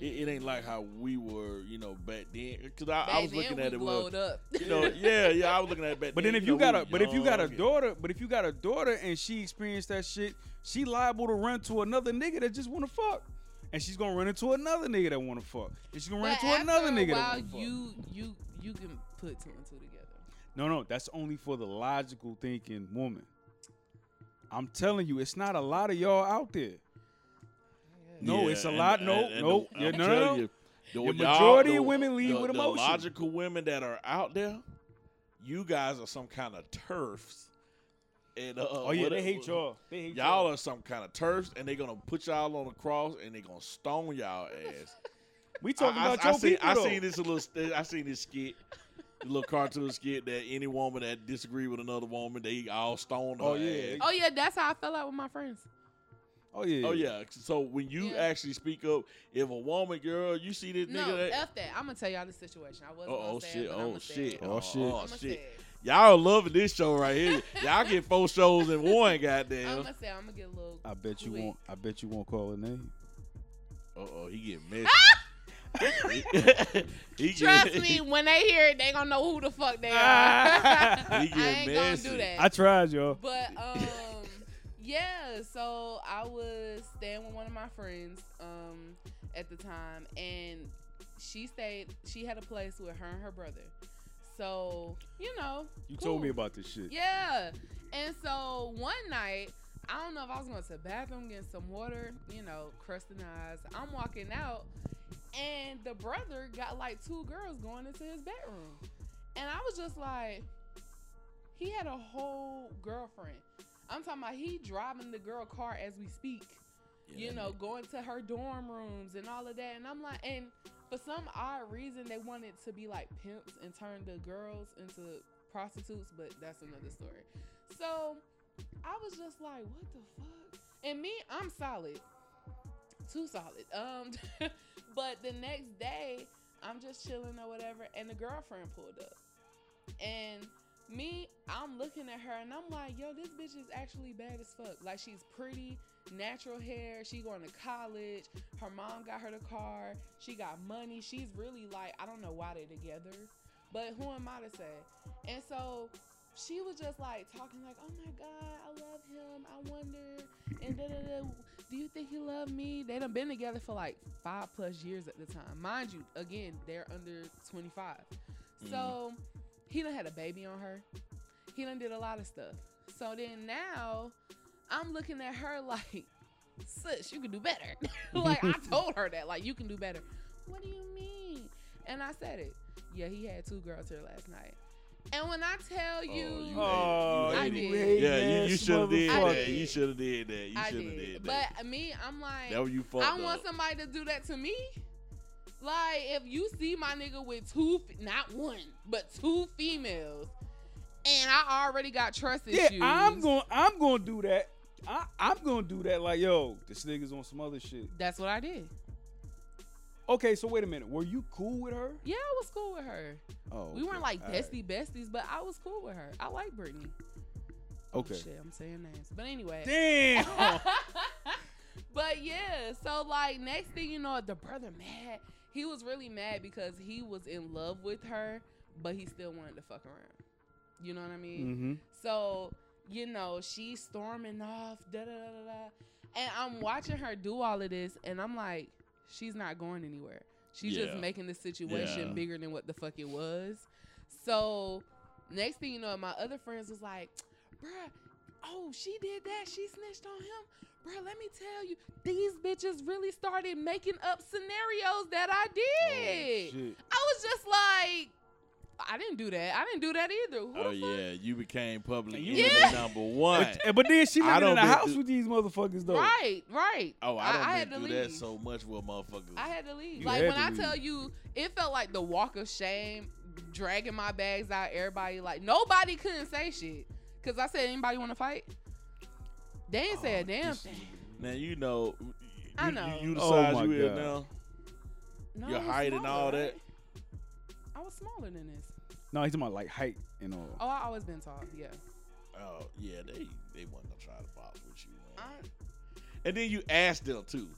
It, it mm. ain't like how we were, you know, back then. Because I, I was then, looking we at it. Well, blowed up. you know, yeah, yeah. I was looking at it back then. But then. then if know, you got a was but if you got a daughter, but if you got a daughter and she experienced that shit, she liable to run to another nigga that just wanna fuck. And she's gonna run into another nigga that wanna fuck. And she's gonna run But into another after a nigga while, that wanna fuck. you you you can put two and two together. No, no, that's only for the logical thinking woman. I'm telling you, it's not a lot of y'all out there. No, Yeah, it's a and- lot. and- No, and no, the- yeah, I'm no, no. you, The y'all- majority the- of women lead the- with the logical women that are out there, you guys are some kind of turfs. And, uh, Oh yeah, they hate y'all. They hate Y'all y'all. are some kind of turfs, and they're gonna put y'all on the cross, and they're gonna stone y'all ass. We talking I, about I, your I seen, people I though. seen this little. I seen this skit, the little cartoon skit that any woman that disagree with another woman, they all stoned her Oh, yeah. ass. Oh yeah, that's how I fell out with my friends. Oh yeah. Oh yeah. So when you Yeah. actually speak up, if a woman, girl, you see this No, nigga that. f that. I'm gonna tell y'all the situation. I wasn't Oh, oh gonna say shit! it, but Oh I'ma say shit! it. Oh, shit. Oh, I'ma shit! It. Y'all are loving this show right here. Y'all get four shows in one. Goddamn. I'm gonna say I'm gonna get a little. I bet you quick. won't. I bet you won't call her name. Uh oh, he get messy. he get- Trust me, when they hear it, they gonna know who the fuck they are. He I get ain't gonna do that. I tried, y'all. But um, yeah. So I was staying with one of my friends um at the time, and she stayed. She had a place with her and her brother. So you know, You told me about this shit. Yeah. And so one night, I don't know if I was going to the bathroom getting some water, you know, crusting eyes. I'm walking out, and the brother got like two girls going into his bedroom. And I was just like, he had a whole girlfriend. I'm talking about he driving the girl car as we speak, Yeah, you know, going to her dorm rooms and all of that. And I'm like, and for some odd reason, they wanted to be like pimps and turn the girls into prostitutes, but that's another story. So I was just like, what the fuck? And me, I'm solid. Too solid. Um but the next day, I'm just chilling or whatever, and the girlfriend pulled up. And me, I'm looking at her and I'm like, yo, this bitch is actually bad as fuck. Like she's pretty, natural hair, she going to college, her mom got her the car, she got money. She's really like, I don't know why they're together. But who am I to say? And so she was just like talking like, "Oh my god, I love him. I wonder." And da da da. Do you think he loved me? They done been together for like five plus years at the time, mind you. Again, they're under twenty five, mm-hmm. so he done had a baby on her. He done did a lot of stuff. So then now, I'm looking at her like, "Sis, you can do better." like I told her that, like you can do better. What do you mean? And I said it. Yeah, he had two girls here last night. And when I tell oh, you, you Oh, hate- I you did. hate- Yeah, you, you should have did I that. You should have did that. You I should have did. did that. But me, I'm like, that you fucked I up. want somebody to do that to me. Like, if you see my nigga with two, not one, but two females, and I already got trust issues. Yeah. I'm going. I'm going to do that. I, I'm to do that. Like, yo, this nigga's on some other shit. That's what I did. Okay, so wait a minute. Were you cool with her? Yeah, I was cool with her. Oh, We weren't like All bestie besties, but I was cool with her. I like Brittany. Oh, Okay. shit, I'm saying names. But anyway. Damn. but yeah, so like next thing you know, the brother mad. He was really mad because he was in love with her, but he still wanted to fuck around. You know what I mean? mm-hmm. So, you know, she's storming off, da da da da. And I'm watching her do all of this, and I'm like, she's not going anywhere. She's just making the situation Yeah. bigger than what the fuck it was. So, next thing you know, my other friends was like, bruh, oh, she did that. She snitched on him. Bruh, let me tell you, these bitches really started making up scenarios that I oh, did. shit. I was just like, I didn't do that. I didn't do that either. Who Oh yeah, you became public You- enemy Yeah. number one. But, but then she I living in don't a been house through- with these motherfuckers though. Right, right. oh, I don't I been had to through that so much with motherfuckers. I had to leave. You like when I leave. tell you, it felt like the walk of shame, dragging my bags out. Everybody like nobody couldn't say shit because I said anybody want to fight. They ain't say a Oh, damn this- thing. now you know. You, I you- know. You, the Oh, size my you is God. now. No, Your I was height and all that? right? I was smaller than this. No, he's talking about like height and all. Oh, I always been tall. Yeah. Oh yeah, they they wasn't gonna try to box with you, man. I, And then you asked them too.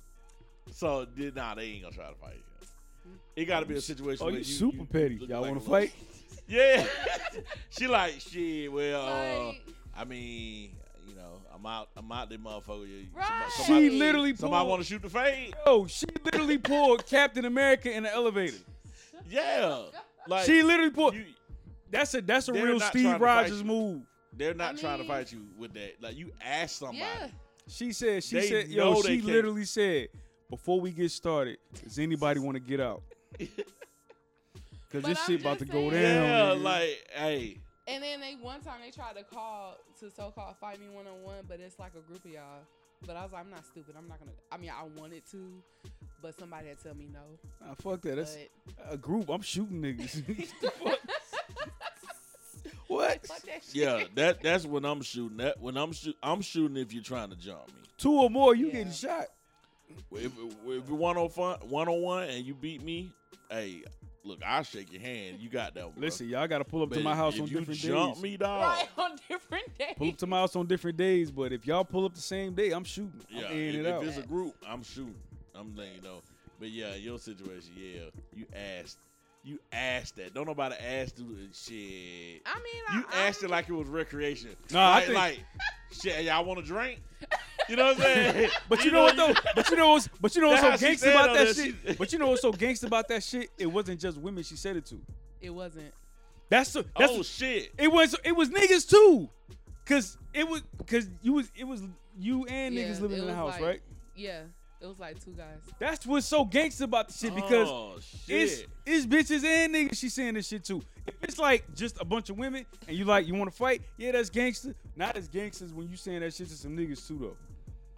So did nah, they ain't gonna try to fight you. It got to be a situation. Oh, where you you super petty. Y'all like wanna fight? Yeah. she like shit. Well, uh, I mean, you know, I'm out. I'm out there, motherfucker. You- Right. She Somebody, literally somebody want to shoot the fade? Oh, she literally pulled Captain America in the elevator. Yeah. Like she literally put. you, That's a that's a real Steve trying to fight Rogers move. they're not I trying to fight you with that. Like you ask somebody. yeah. She said, she They said, yo, she can't- literally said, before we get started, does anybody want to get out? Cause But this I'm shit about to just go down. Yeah, nigga. like hey, And then they one time they tried to call to so called fight me one on one, but it's like a group of y'all. But I was like, I'm not stupid. I'm not gonna. I mean, I wanted to, but somebody had tell me no. Nah, fuck that. That's But a group. I'm shooting niggas. Fuck. what? that yeah, that that's when I'm shooting. That when I'm shoot, I'm shooting if you're trying to jump me. Two or more, you Yeah. getting shot. If, if you're one on fun, one on one, and you beat me, hey, look, I'll shake your hand. You got that one. bro. Listen, y'all got to pull up But to my house if on you different jump days. me, dog. Right on different days. Pull up to my house on different days, but if y'all pull up the same day, I'm shooting. Yeah, I'm if, it if out. it's a group, I'm shooting. I'm letting you know. But yeah, your situation, yeah, you asked, you asked that. Don't nobody ask you uh, shit. I mean, You I, asked it like it was recreation. Nah, I like, think- like, shit, y'all want a drink? You know what I'm saying? But you know what though? But you know what's but you know what's so That's how she gangsta about on that shit? She- But you know what's so gangsta about that shit? It wasn't just women she said it to. It wasn't. That's so, that's oh shit! it was it was niggas too. Cause it was cause you was it was you and Yeah, niggas living in the house, like- right? Yeah, it was like two guys. That's what's so gangsta about the shit because oh it's shit! it's bitches and niggas she saying this shit too. If it's like just a bunch of women and you like you want to fight, yeah, that's gangster. Not as gangsters when you saying that shit to some niggas too though.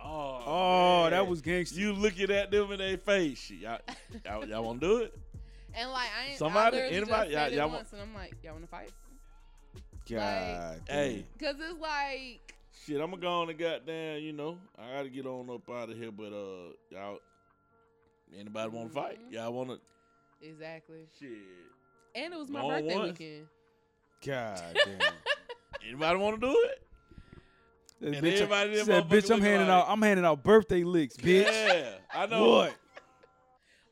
Oh, Oh, man. that was gangster. you looking at them in their face. Shit, y'all, y'all, y'all want to do it? And like I ain't. Somebody- I literally anybody- y'all- said it y'all wa- once, and I'm like, y'all want to fight? God, Hey, Cause it's like Shit, I'm gonna go on and goddamn, you know, I gotta get on up out of here, but uh, y'all, anybody want to fight? Y'all want to? Exactly. Shit. And it was my Going birthday once. weekend. God damn. Anybody want to do it? That And bitch, everybody she said, bitch, I'm handing like- out I'm handing out birthday licks, bitch. Yeah, I know. What?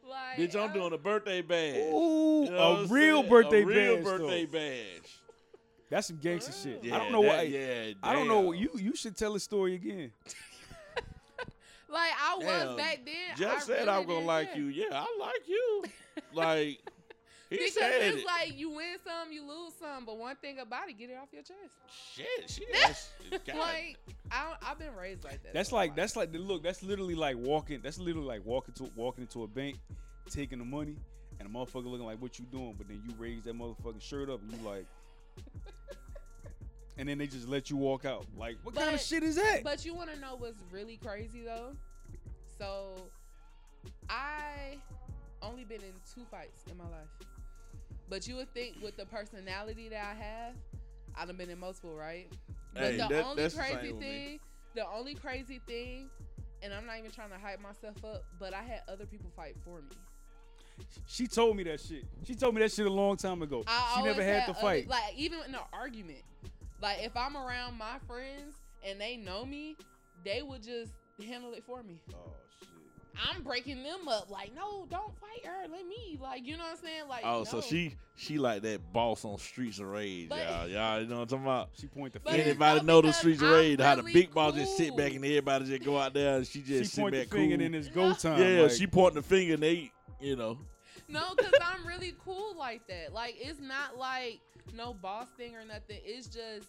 Like, Bitch, I'm I- doing a birthday bash. Ooh, You know a real saying? birthday a real bash. birthday though. bash. That's some gangster Wow. shit. Yeah, I don't know that- what. Yeah, I don't know. You you should tell the story again. Like I was Damn. back then. Jeff I said really I'm gonna didn't like care. you. Yeah, I like you. Like he Because said it's it. like you win some, you lose some. But one thing about it, get it off your chest. Shit, she that's Like I, I've been raised like that. That's like that's like the look. That's literally like walking. That's literally like walking to walking into a bank, taking the money, and the motherfucker looking like what you doing, but then you raise that motherfucking shirt up and you like, and then they just let you walk out. Like what kind of shit is that? But you want to know what's really crazy though? So, I only been in two fights in my life. But you would think with the personality that I have, I'd have been in multiple, right? But Hey, the that- only that's crazy thing, the only crazy thing, and I'm not even trying to hype myself up, but I had other people fight for me. She told me that shit. She told me that shit a long time ago. I she never always had to other- fight. like even in an argument, like if I'm around my friends and they know me, they would just handle it for me. oh shit. I'm breaking them up. Like, no, don't fight her. Let me. Like, you know what I'm saying? Like, Oh, so she she like that boss on Streets of Rage, But- y'all. Y'all, you know what I'm talking about? She point the finger. Anybody know the Streets of I'm Rage? how the really big boss just sit back and everybody just go out there and she She just sit point the back finger cool. and then it's go time. yeah, like, she pointing the finger and they, you know. No, because I'm really cool like that. Like, it's not like no boss thing or nothing. It's just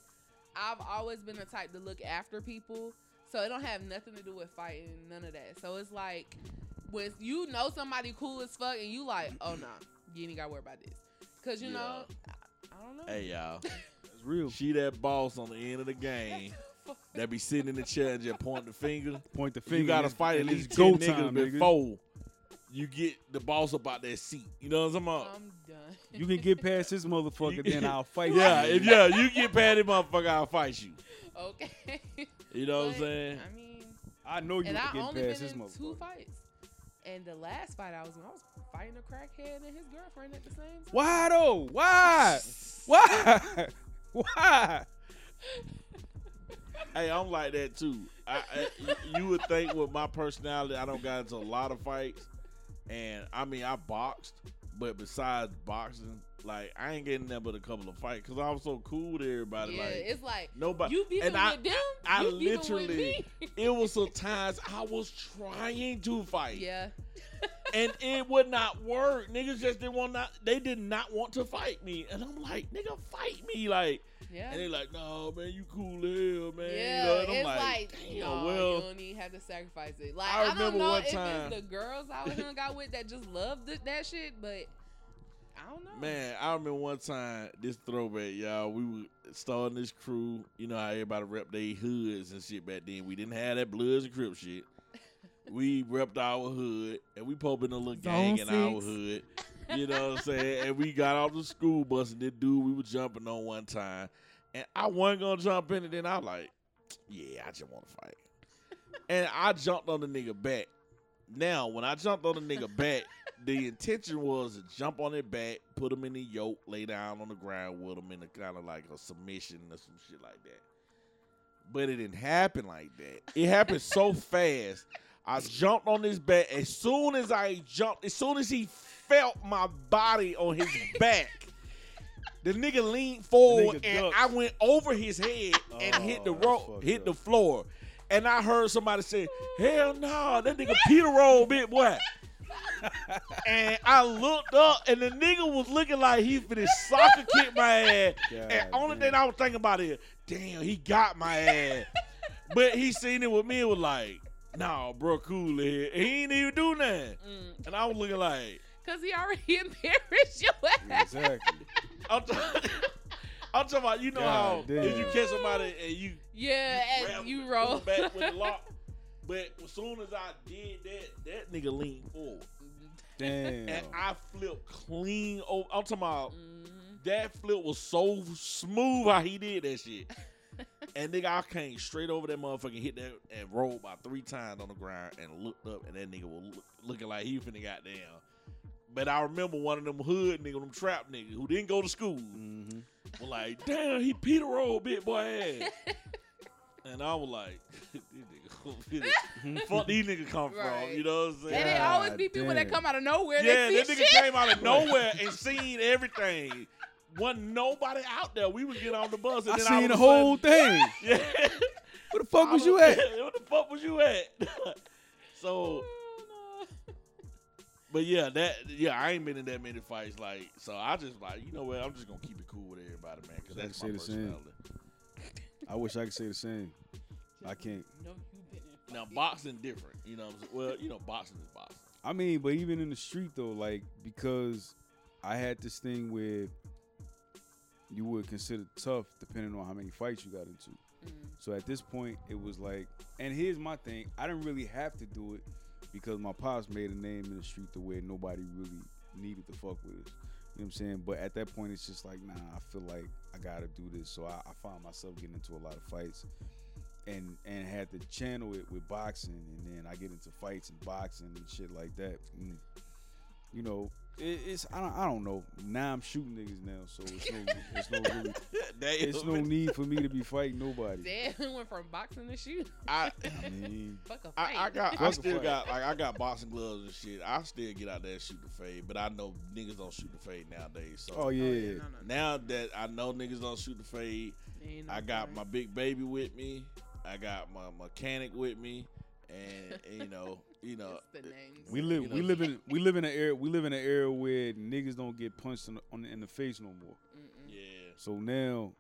I've always been the type to look after people, so it don't have nothing to do with fighting, none of that. So it's like when you know somebody cool as fuck and you like, oh no, you ain't got to worry about this, because you know, I, I don't know. Hey y'all, That's real. she that boss on the end of the game that be sitting in the chair and just pointing the finger. Point the finger. You gotta fight at least it's ten go niggas time, nigga. before you get the boss up out that seat. You know what I'm talking about? I'm done. You can get past this motherfucker, then I'll fight yeah, you. if yeah, you get past this motherfucker, I'll fight you. okay. You know what I'm saying? I mean, I know you and I can only get past been this in two fights. And the last fight I was in, I was fighting a crackhead and his girlfriend at the same time. Why though? Why? Why? Why? Hey, I'm like that too. I, I you would think with my personality, I don't got into a lot of fights, and I mean I boxed, but besides boxing, like I ain't getting there but a couple of fights because I was so cool with everybody. yeah, like it's like nobody. you beefing and I, with them. I with literally, it was some times I was trying to fight, yeah, and it would not work. Niggas just didn't want not. They did not want to fight me, and I'm like, nigga, fight me, like. yeah. And they like, no, man, you cool hell, man. yeah, you know, and I'm it's like, like, damn, no, well, you don't even have to sacrifice it. Like I I, don't remember know one if time- it's the girls I was hung out with that just loved th- that shit, but I don't know. Man, I remember one time this throwback, y'all. We were starting this crew. You know how everybody rep their hoods and shit back then. We didn't have that Bloods and Crip shit. We repped our hood and we popping a little gang Zone in our hood. You know what I'm saying? And we got off the school bus and this dude we were jumping on one time. And I wasn't gonna jump in it, then I was like, yeah, I just wanna fight. and I jumped on the nigga back. Now, when I jumped on the nigga back, the intention was to jump on his back, put him in the yoke, lay down on the ground with him in a kind of like a submission or some shit like that. But it didn't happen like that. It happened so fast. I jumped on his back. As soon as I jumped, as soon as he felt my body on his back, the nigga leaned forward Nigga and. I went over his head and hit the Oh, rope, hit the floor. And I heard somebody say, Hell no, that nigga Peter roll bit boy. and I looked up and the nigga was looking like he finna soccer kick my ass. and only damn. thing I was thinking about is, damn, he got my ass. but he seen it with me and was like, nah, bro, cool here. He ain't even do nothing. Mm, And I was looking like, Cause he already embarrassed your ass. Exactly. I'm, talking, I'm talking about, you know God how if you damn. catch somebody and you Yeah, grab and you roll. back with the lock. But as soon as I did that, that nigga leaned forward. Damn. And I flipped clean over. I'm talking about Mhm. that flip was so smooth how he did that shit. And nigga, I came straight over that motherfucker, hit that and rolled about three times on the ground and looked up, and that nigga was look, looking like he finna got down. But I remember one of them hood nigga, them trap nigga, who didn't go to school, Mm-hmm. was like, "Damn, he Peter rolled bit boy ass." and I was like, "These niggas, fuck these niggas come from?" You know what I'm saying? And it always be people that come out of nowhere. Yeah, that that nigga shit. came out of nowhere and seen everything. Wasn't nobody out there. We would get on the bus and I then seen all the whole sudden- thing. Yeah. Where the fuck was I you at? Where the fuck was you at? so, Oh, no. but yeah, that yeah, I ain't been in that many fights. Like, so I just like, you know what? I'm just gonna keep it cool with everybody, man, because I that's can my say the same. personality. I wish I could say the same. I can't. No, you been in Now boxing different, you know. What I'm saying? Well, you know, boxing is boxing. I mean, but even in the street though, like because I had this thing where you would consider tough depending on how many fights you got into. Mm. So at this point, it was like, and here's my thing: I didn't really have to do it because my pops made a name in the street to where nobody really needed to fuck with us. You know what I'm saying? But at that point, it's just like, nah, I feel like I gotta do this. So I, I found myself getting into a lot of fights, and and had to channel it with boxing, and then I get into fights and boxing and shit like that. And, you know, it's I don't, I don't know. Now I'm shooting niggas now, so it's no it's no really, Damn. it's no need for me to be fighting nobody. Damn, went from boxing to shoot. I, I mean, Fuck a fight. I, I got, I Fuck a still fight. got, like, I got boxing gloves and shit. I still get out there and shoot the fade, but I know niggas don't shoot the fade nowadays. So oh yeah, Oh, yeah, no, no, no. now that I know niggas don't shoot the fade, no I got fight. my big baby with me. I got my mechanic with me, and, and, you know, you know, Just the names. We live, You we live in, we live in an era, we live in an era where niggas don't get punched in the, on the, in the face no more. Mm-mm. yeah. So now,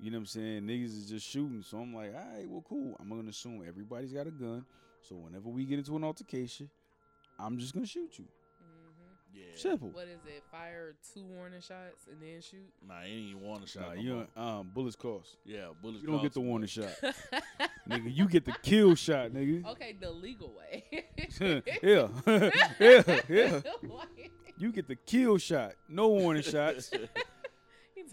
you know what I'm saying? Niggas is just shooting. So I'm like, all right, well, cool. I'm gonna assume everybody's got a gun. So whenever we get into an altercation, I'm just gonna shoot you. Yeah. Simple. What is it? Fire two warning shots and then shoot. Nah, ain't even warning shot. Nah, no you don't- um, bullets cost. Yeah, bullets. You don't get the warning shot, nigga. You get the kill shot, nigga. okay, the legal way. yeah, yeah, yeah. Like, You get the kill shot. No warning shots.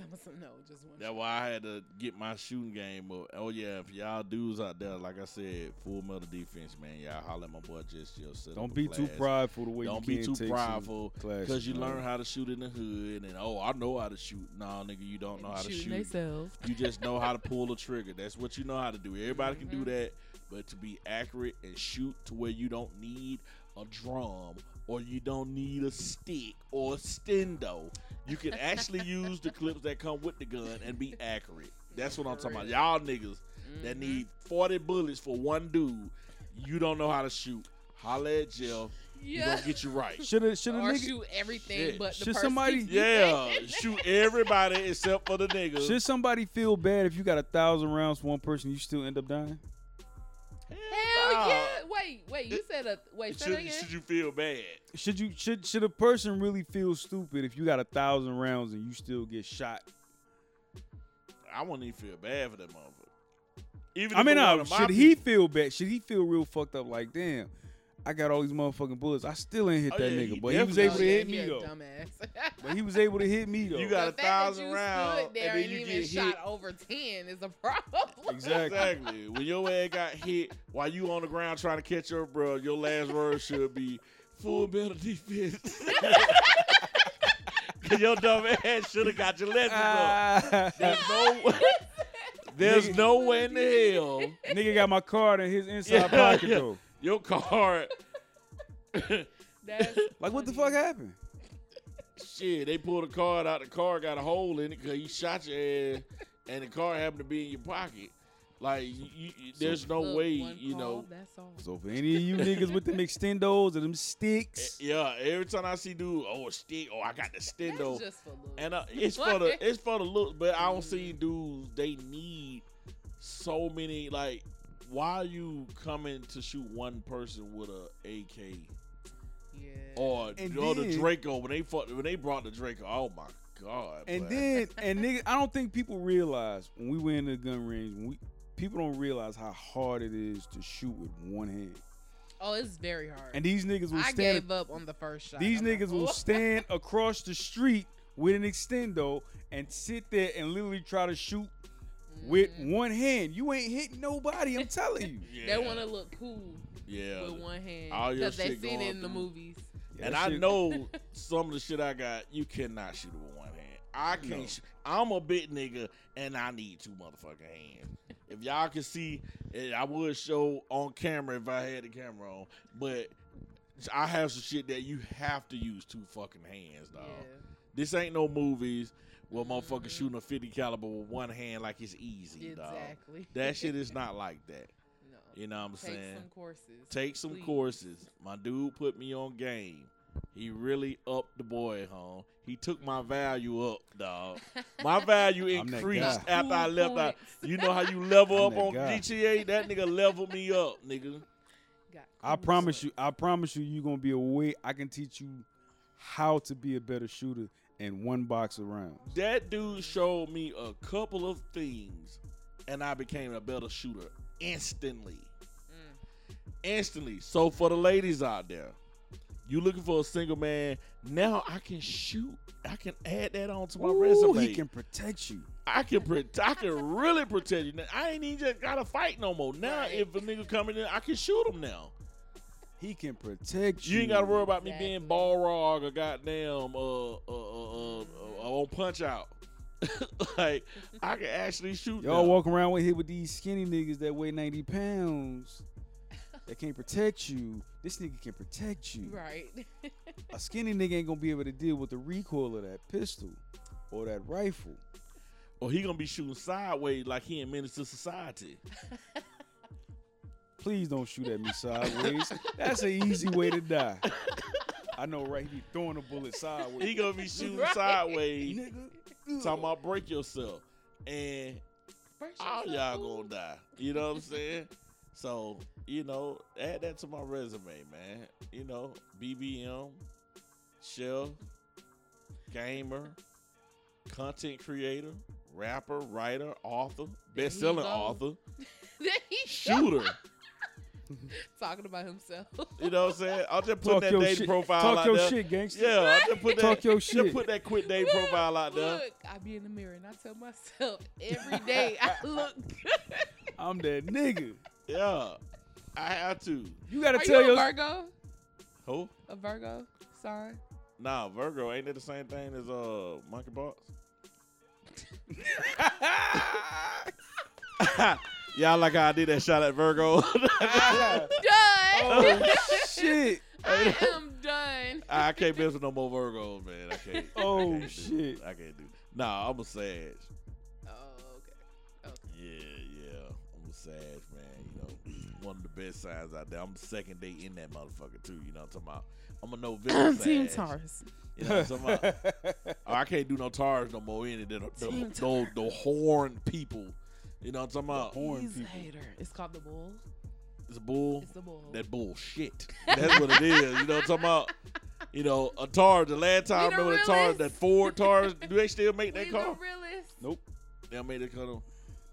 He talking some no, just one. That's why I had to get my shooting game up. Oh yeah, if y'all dudes out there, like I said, full metal defense, man. Y'all holler at my boy just chill. sit Don't be the too class. prideful the way Don't you be can't too take some prideful because you man. learn how to shoot in the hood, and oh, I know how to shoot. Nah, nigga, you don't know how to shoot. themselves. You just know how to pull the trigger. That's what you know how to do. Everybody can Mhm. do that, but to be accurate and shoot to where you don't need a drum or you don't need a stick or a stendo, you can actually use the clips that come with the gun and be accurate. That's what I'm talking about. Y'all niggas that Mhm. need 40 bullets for one dude, you don't know how to shoot. Holla at Jeff. He Yeah. gonna get you right. Should have, should have, or nigga. shoot everything Shit. but the Should person. somebody- Yeah, shoot everybody except for the niggas. Should somebody feel bad if you got a thousand rounds for one person, you still end up dying? Hell Nah. Yeah! Wait, wait. You said a wait. Say that Should, should you feel bad? Should you should should a person really feel stupid if you got a thousand rounds and you still get shot? I wouldn't even feel bad for that motherfucker. Even I mean, it uh, one should he people- feel bad? Should he feel real fucked up? Like, damn, I got all these motherfucking bullets. I still ain't hit Oh, that yeah, nigga, he but he was able Oh, to yeah, hit me though. Dumbass. But he was able to hit me though. You got the a fact that thousand you rounds, stood there and then and you even get shot hit. over ten is a problem. Exactly. Exactly. when your ass got hit while you on the ground trying to catch your bro, your last word should be full metal defense. Cause your dumb ass should have got your lessons up. Ah. There's no, there's Nigga. no way in the hell nigga got my card in his inside Yeah, pocket yeah. though. Your card. That's Like, what the funny. fuck happened? Shit, they pulled a card out. The car got a hole in it because he shot your ass, and the card happened to be in your pocket. Like, you, you, there's no Look, way, one you know. That's all. So for any of you niggas with them extendos or them Eh, sticks, Yeah, every time I see dude, oh a stick, oh I got the stendo, That's just for looks. and uh, it's for the it's for the look. But I don't see dudes. They need so many. Like, why are you coming to shoot one person with a AK yeah. or And or the Draco when they fought, when they brought the Draco? Oh my god! and boy. then and nigga, I don't think people realize when we went in the gun range, when we people don't realize how hard it is to shoot with one hand. oh, it's very hard. And these niggas will I stand. gave up on the first shot. These I'm like, niggas will "Oh." stand across the street with an extendo and sit there and literally try to shoot with one hand. You ain't hitting nobody. I'm telling you. Yeah. They want to look cool Yeah. with one hand all your because they shit seen going it in the through. movies. and I shit- know some of the shit I got, you cannot shoot with one hand. I can't. No. Sh- I'm a big nigga, and I need two motherfucking hands. If y'all can see, I would show on camera if I had the camera on, but I have some shit that you have to use two fucking hands, dog. Yeah. This ain't no movies where motherfuckers Mhm. shooting a 50 caliber with one hand like it's easy, dog. Exactly. That shit is not like that. no. You know what I'm Take saying? some courses. Take some please. courses. My dude put me on game. He really upped the boy, home. He took my value up, dog. My value increased guy. after I left out. You know how you level I'm up on guy. GTA? That nigga leveled me up, nigga. Got I promise points. you. I promise you. you're gonna be a way. I can teach you how to be a better shooter in one box of rounds. That dude showed me a couple of things, and I became a better shooter instantly. Mm. Instantly. So for the ladies out there, you looking for a single man? Now I can shoot. I can add that on to my Ooh, resume. He can protect you. I can pro- I can really protect you. Now, I ain't even just gotta fight no more. Now Right. if a nigga coming in, I can shoot him now. He can protect you. You ain't gotta worry about me being Exactly. Balrog or goddamn uh uh uh, uh, uh on punch out. like I can actually shoot. Y'all now. walk around with here with these skinny niggas that weigh 90 pounds that can't protect you. This nigga can protect you. Right. A skinny nigga ain't gonna be able to deal with the recoil of that pistol or that rifle. or he gonna be shooting sideways like he in Menace to Society. Please don't shoot at me sideways. That's an easy way to die. I know, right? He be throwing a bullet sideways. He gonna be shooting Right. sideways, nigga. talking about break yourself, and First all yourself, y'all gonna die. You know what I'm saying? So, you know, add that to my resume, man. You know, BBM, chef, gamer, content creator, rapper, writer, author, best selling author, There he go. shooter. Talking about himself. You know what I'm saying? I'll just put Talk that your dating shit. profile Talk out your there. shit, gangster. Yeah, I just put that. Talk your just shit. put that quick dating profile out there. Look, I be in the mirror and I tell myself every day I look good. I'm that nigga. Yeah, I have to. You gotta Are tell you a your Virgo? Who? A Virgo sign? Nah, Virgo ain't it the same thing as uh monkey box? Y'all like how I did that shot at Virgo. I'm Done. oh shit. I am done. I can't mess with no more Virgos, man. I can't. I Oh, can't shit. I can't do. Nah, I'm a Sag. Oh, okay. okay. Yeah, yeah. I'm a Sag, man. You know, one of the best signs out there. I'm the second day in that motherfucker too. You know what I'm talking about? I'm a November Sag. Team Taurus. You know what I'm talking about? Oh, I can't do no Taurus no more. Any of the, the, Team the, the horn people. You know what I'm talking about? He's a hater. It's called the bull. It's a bull. It's the bull. That bullshit. That's what it is. You know what I'm talking about? You know, a Taurus. The last time I We the remember the Taurus, that Ford Taurus. Do they still make that the car? realest. Nope. They made that car. Though.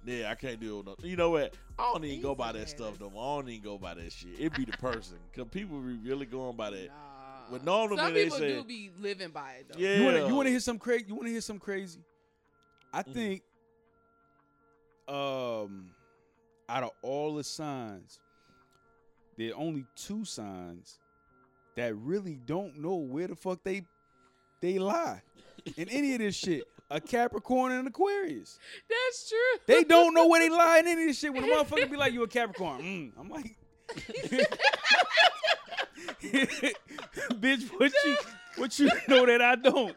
Yeah, I can't do it. No. You know what? I don't even go by that stuff no more. I don't even go by that shit. It be the person. Because people be really going by that. Nah. But normally Some they people say- do be living by it though. Yeah. You wanna hear some crazy? You wanna hear some crazy? I Mhm. think, um, out of all the signs, there are only two signs that really don't know where the fuck they they lie in any of this shit. A Capricorn and an Aquarius. That's true. They don't know where they lie in any of this shit. When a motherfucker be like, "You a Capricorn?" Mm, I'm like, "Bitch, what you what you know that I don't?"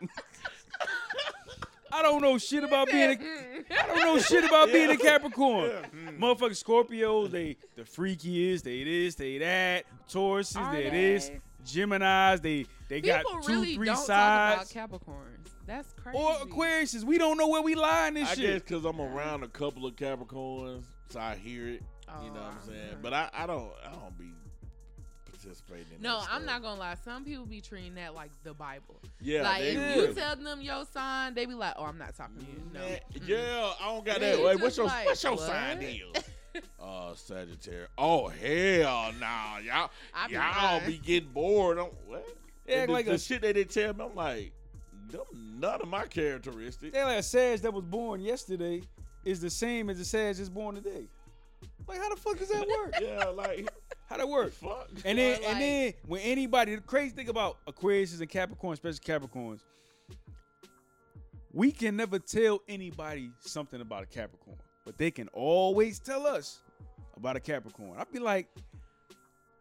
I don't know shit about being a Mm. I don't know shit about being a Capricorn. Yeah. Motherfucking Scorpios, they the freakiest, they this, they that. Tauruses, Are they this. Geminis, they they got two, really three don't talk sides. about Capricorns. That's crazy. Or Aquariuses, we don't know where we lie in this I guess shit. because I'm around a couple of Capricorns, so I hear it. You know what I'm Oh, saying? okay. But I, I don't I don't be participating in No, that I'm stuff. not gonna lie. Some people be treating that like the Bible. Yeah, like they if really- you tell them your sign, they be like, "Oh, I'm not talking to you." No. Yeah, I don't got that. Wait, what's your like, what's your what? sign deal? Uh, Sagittarius. Oh hell, nah, y'all be y'all lying. be getting bored. I'm, what? They act And the, like the a- shit that they tell me, I'm like, them none of my characteristics. They like a Sag that was born yesterday is the same as the Sag just born today. Like how the fuck does that work? Yeah, like How that work? fuck. And then like- and then when anybody the crazy thing about Aquarius and Capricorn, especially Capricorns, we can never tell anybody something about a Capricorn, but they can always tell us about a Capricorn. I'd be like,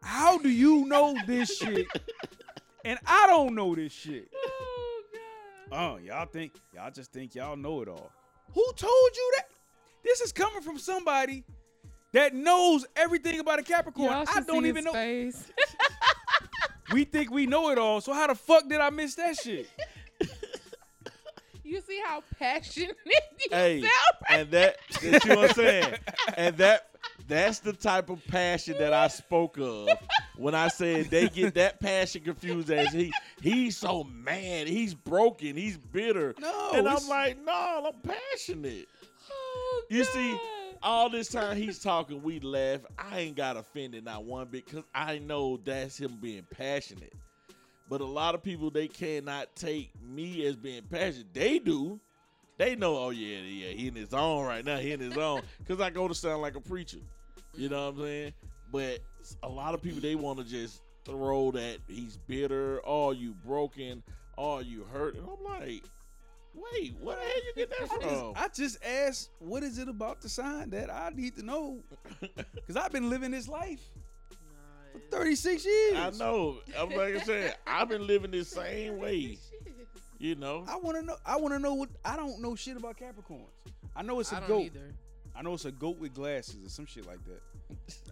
how do you know this shit? And I don't know this shit. Oh god. Oh, y'all think y'all just think y'all know it all. Who told you that? This is coming from somebody that knows everything about a Capricorn. Y'all I don't see even his know. Face. We think we know it all. So how the fuck did I miss that shit? you see how passionate you Hey, sound right and that, that you know what I'm saying? And that that's the type of passion that I spoke of when I said they get that passion confused as he he's so mad, he's broken, he's bitter. No, and I'm like, no, I'm passionate. Oh, You see, God. All this time he's talking, we laugh. I ain't got offended not one bit because I know that's him being passionate. But a lot of people they cannot take me as being passionate. They do. They know, oh yeah, yeah, he in his own right now. He in his own. Cause I go to sound like a preacher. You know what I'm saying? But a lot of people they want to just throw that he's bitter, oh you broken, oh you hurt. And I'm like, wait, where the hell you get that I just, from? I just asked, what is it about the sign that I need to know? Because I've been living this life for 36 years. I know. I'm like I said, I've been living this same way. You know. I want to know. I want to know what. I don't know shit about Capricorns. I know it's a I don't goat. either. I know it's a goat with glasses or some shit like that.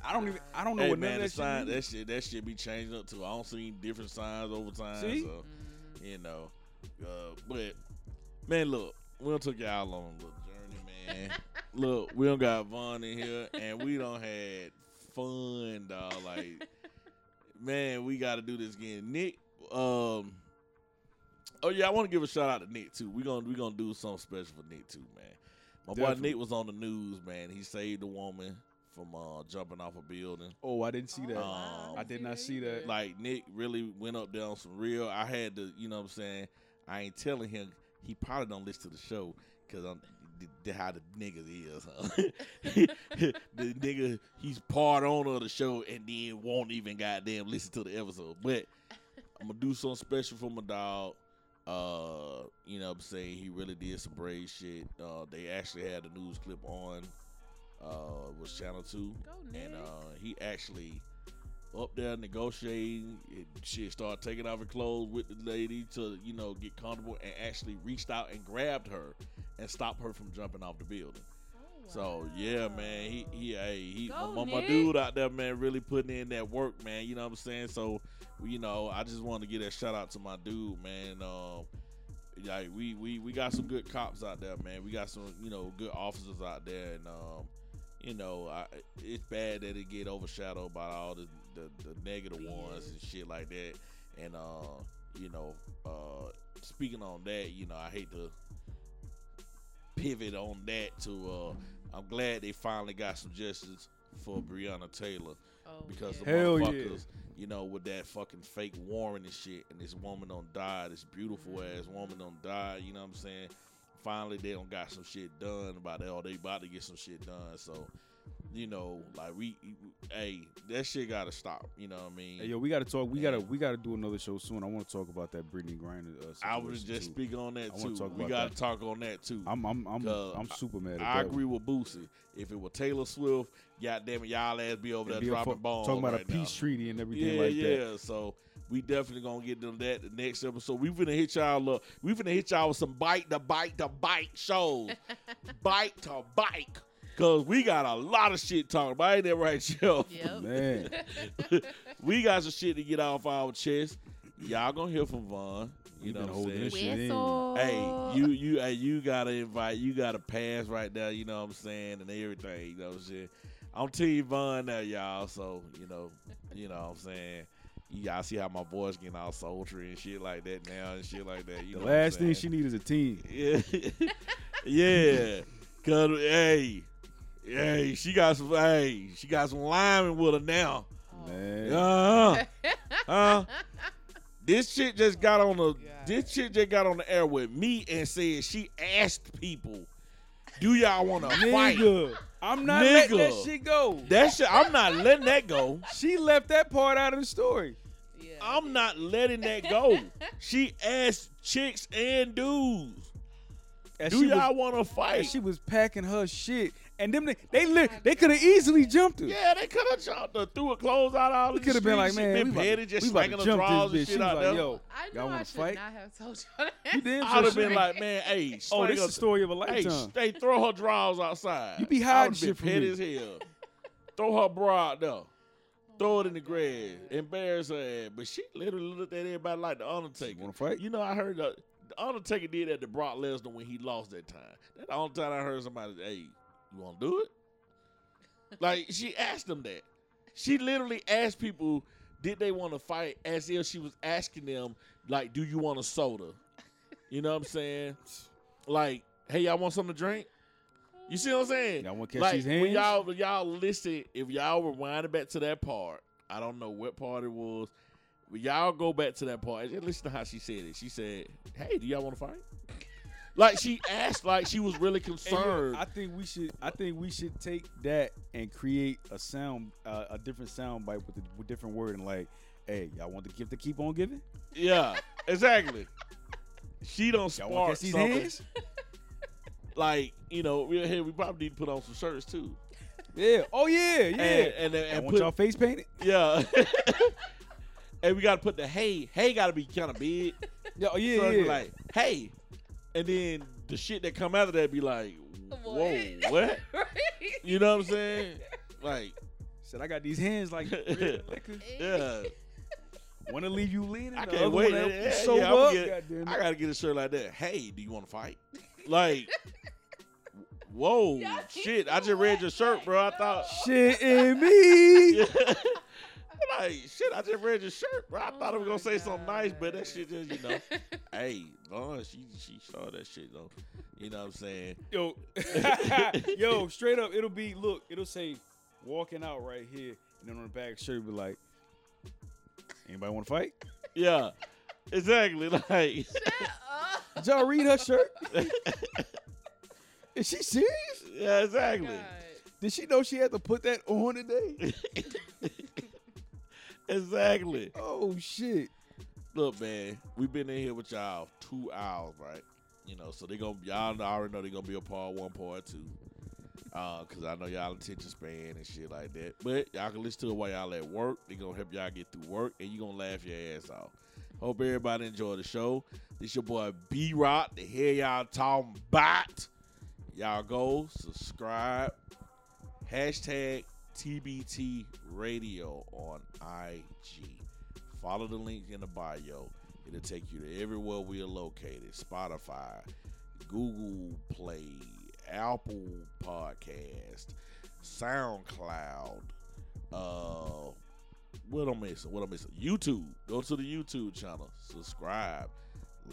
I don't even. I don't know Hey what none man, of that sign shit. that shit that shit be changing up too. I don't see different signs over time. See? So you know. Uh, but man, look, we don't took y'all on a little journey, man. look, we don't got Vaughn in here and we don't had fun, dog. Like, man, we gotta do this again. Nick, um Oh yeah, I want to give a shout out to Nick too. We gonna we gonna do something special for Nick too, man. My boy Nick was on the news, man. He saved a woman from uh, jumping off a building. Oh, I didn't see that. wow. I did not see that. Like Nick really went up there on some real. I had to, you know what I'm saying. I ain't telling him. He probably don't listen to the show because I'm the, the, how the niggas is. Huh? the nigga, he's part owner of the show and then won't even goddamn listen to the episode. But I'm gonna do something special for my dog. Uh, you know what I'm saying? He really did some brave shit. Uh, they actually had a news clip on uh was channel two. And uh he actually up there negotiating and shit started taking off her clothes with the lady to, you know, get comfortable and actually reached out and grabbed her and stopped her from jumping off the building. Oh, So yeah, man, he he hey, he Go, my, my dude out there, man, really putting in that work, man. You know what I'm saying? So you know, I just wanted to give that shout out to my dude, man. Um, like we we we got some good cops out there, man. We got some you know good officers out there, and um, you know, I, it's bad that it get overshadowed by all the the, the negative ones and shit like that. And uh, you know, uh, speaking on that, you know, I hate to pivot on that to uh I'm glad they finally got some justice for Breonna Taylor Oh, because yeah. the Hell yeah. motherfuckers, you know, with that fucking fake warrant and shit, and this woman don't die, this beautiful ass woman don't die, you know what I'm saying? Finally, they don't got some shit done about that, or they about to get some shit done. So, you know, like we, hey, that shit gotta stop. You know what I mean? Hey, yo, we gotta talk. We gotta we gotta do another show soon. I want to talk about that Brittney Griner. Uh, I was just too. speaking on that I too. talk we gotta that. talk on that too. I'm I'm I'm I'm super mad. At I that agree with Boosie. If it were Taylor Swift, goddamn it, y'all ass be over And there be dropping fu- bombs. talking about right a peace now. treaty and everything Yeah, like yeah. that. Yeah, so we definitely gonna get them that the next episode. We finna hit y'all up. We finna hit y'all with some bite to bite to bite shows. bite to bite. Cause we got a lot of shit talking about. Ain't that right, yo? Yep. Man, we got some shit to get off our chest. Y'all gonna hear from Vaughn. You We know been what I'm saying? shit Hey, you you hey, you gotta invite, you gotta pass right there, you know what I'm saying, and everything, you know what I'm saying. I'm Team Vaughn now, y'all, so you know, you know what I'm saying. Y'all see how my voice getting all sultry and shit like that now and shit like that. You the know last thing she saying? needs is a team. Yeah. yeah. Cause hey, hey, she got some hey, she got some linemen with her now. Oh. Man, Uh, uh, this shit just got on the God. this shit just got on the air with me and said she asked people Do y'all want to fight? Nigga, I'm not letting that Nigga. shit go. That shit, I'm not letting that go. She left that part out of the story. Yeah. I'm not letting that go. She asked chicks and dudes, And "Do she y'all want to and fight?" she was packing her shit, and them they they, li- they could have easily jumped her. yeah, they could have jumped her, threw her clothes out all We the could have been like, man, we been about, petty, to, just we about to slanging her jump drawers this and bitch. She shit was out like, there. yo, I y'all know I want to should fight? not have told you that. You damn I'd sure have been should. like, man, hey, oh, this is the story of a Hey, lifetime. they throw her drawers outside. You be I hiding would've been shit from me. as hell. throw her bra out there. Throw it in the grass. Embarrass her ass. But she literally looked at everybody like the Undertaker. wanna fight? You know, I heard the, the Undertaker did that to Brock Lesnar when he lost that time. That's the only time I heard somebody, hey, you want to do it? like, she asked them that. She literally asked people, did they want to fight, as if she was asking them, like, do you want a soda? You know what I'm saying? Like, hey, y'all want something to drink? You see what I'm saying? Y'all want to catch like these when y'all y'all listen, if y'all rewinded back to that part, I don't know what part it was. But y'all go back to that part and listen to how she said it. She said, "Hey, do y'all want to fight?" Like she asked, like she was really concerned. I think we should. I think we should take that and create a sound, uh, a different sound bite with a with different wording. Like, hey, y'all want the gift to keep on giving? yeah, exactly. She don't spark these hands? Like you know, we here. We probably need to put on some shirts too. Yeah. Oh yeah, yeah. And and, and, And want put, y'all face painted? yeah. and we got to put the hey. Hey, got to be kind of big. Yeah. Oh yeah, So it'd yeah. like, hey, and then the shit that come out of that be like, whoa, what? You know what I'm saying? Like, Said I got these hands like red yeah, Want to leave you leaning? I can't wait. one help Yeah, you yeah, I'ma up. get- I gotta get a shirt like that. Hey, do you want to fight? Like, whoa, shit! I just read your shirt, bro. I thought, Shit in me. Yeah. like, shit! I just read your shirt, bro. I Oh thought it was gonna my say something nice, but that shit just, you know, hey, no, she she saw that shit though. You know what I'm saying? Yo, yo, straight up, it'll be look, it'll say walking out right here, and then on the back of the shirt it'll be like, anybody want to fight? Yeah, exactly. Like, Did y'all read her shirt? Is she serious? yeah, exactly. God. Did she know she had to put that on today? Exactly. Oh shit! Look, man, we've been in here with y'all two hours, right? You know, so they gonna y'all already know they gonna be a part one, part two. Uh, cause I know y'all attention span and shit like that. But y'all can listen to it while y'all at work. They gonna help y'all get through work, and you gonna laugh your ass off. Hope everybody enjoy the show. This your boy B Rock. The hear y'all talking about. Y'all go subscribe. Hashtag TBT Radio on IG. Follow the link in the bio. It'll take you to everywhere we are located Spotify, Google Play, Apple Podcast, SoundCloud. Uh, what I'm missing? What I'm missing? YouTube. Go to the YouTube channel. Subscribe.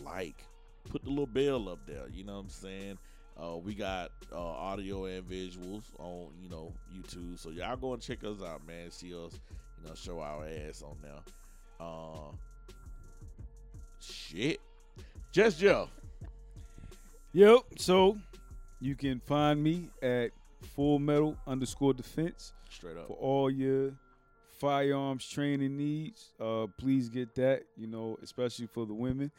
Like. Put the little bell up there. You know what I'm saying? Uh, we got uh, audio and visuals on, you know, YouTube. So y'all go and check us out, man. See us, you know, show our ass on there. Uh, shit. Just Jeff. Yep. So you can find me at Full Metal underscore Defense Straight up. for all your firearms training needs. Uh, please get that. You know, especially for the women.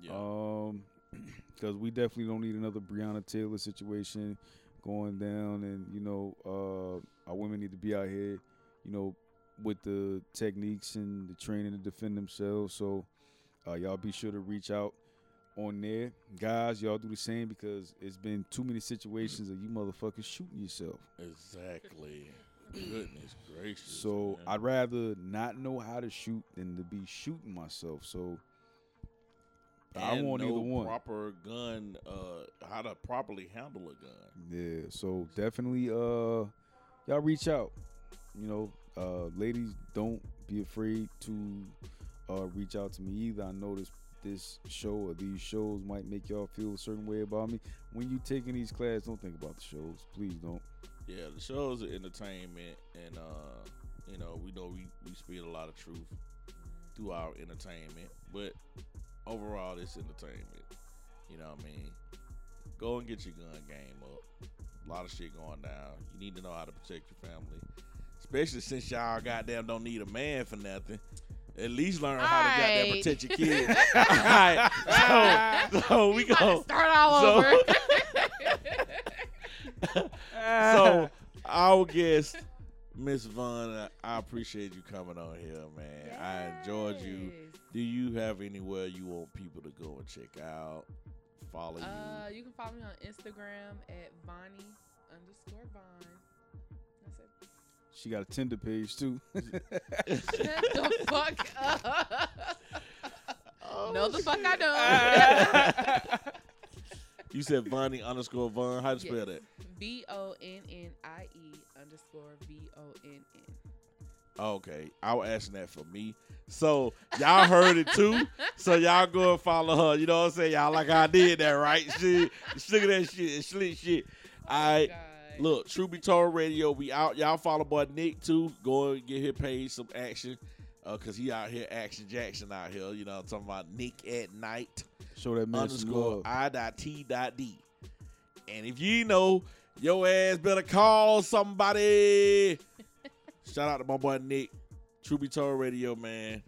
Yeah. Um, because we definitely don't need another Breonna Taylor situation going down, and you know, uh, our women need to be out here, you know, with the techniques and the training to defend themselves. So, uh, y'all be sure to reach out on there, guys. Y'all do the same because it's been too many situations of you motherfuckers shooting yourself. exactly. Goodness gracious. So man. I'd rather not know how to shoot than to be shooting myself. So I want know either one. Proper gun. Uh, how to properly handle a gun. Yeah, so definitely uh y'all reach out. You know, uh ladies don't be afraid to uh reach out to me either. I know this this show or these shows might make y'all feel a certain way about me. When you taking these classes, don't think about the shows. Please don't. Yeah, the shows are entertainment, and uh, you know we know we we speak a lot of truth through our entertainment, but overall, it's entertainment. You know what I mean? go and get your gun game up. A lot of shit going down. You need to know how to protect your family, especially since y'all goddamn don't need a man for nothing. At least learn how to goddamn Alright. protect your kids. All right, so, so we You about to go. start all so- over. so our guest, Miss Vaughn, I appreciate you coming on here, man. I enjoyed you. Yes. Do you have anywhere you want people to go and check out, follow you? Uh, you can follow me on Instagram at Vonnie underscore Vonn. That's it. She got a Tinder page too. Shut the fuck up. Oh, no, the fuck I don't. You said Vonnie underscore Vonn. How to spell Yes. that? B O N N I E underscore V O N N. Okay, I was asking that for me. So y'all heard it too. So y'all go and follow her. You know what I'm saying? Y'all like I did that, right? Shit, look at that shit, slick shit. All right. God. Look, True Be Told Radio, we out. Y'all follow boy Nick too. Go and get his page some action. Uh, cause he out here action Jackson out here. You know what I'm talking about Nick at night Show that man some underscore love. I dot T dot D. And if you know, your ass better call somebody. Shout out to my boy Nick. True Be Told Radio, man.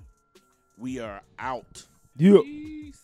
We are out. Yeah. Peace.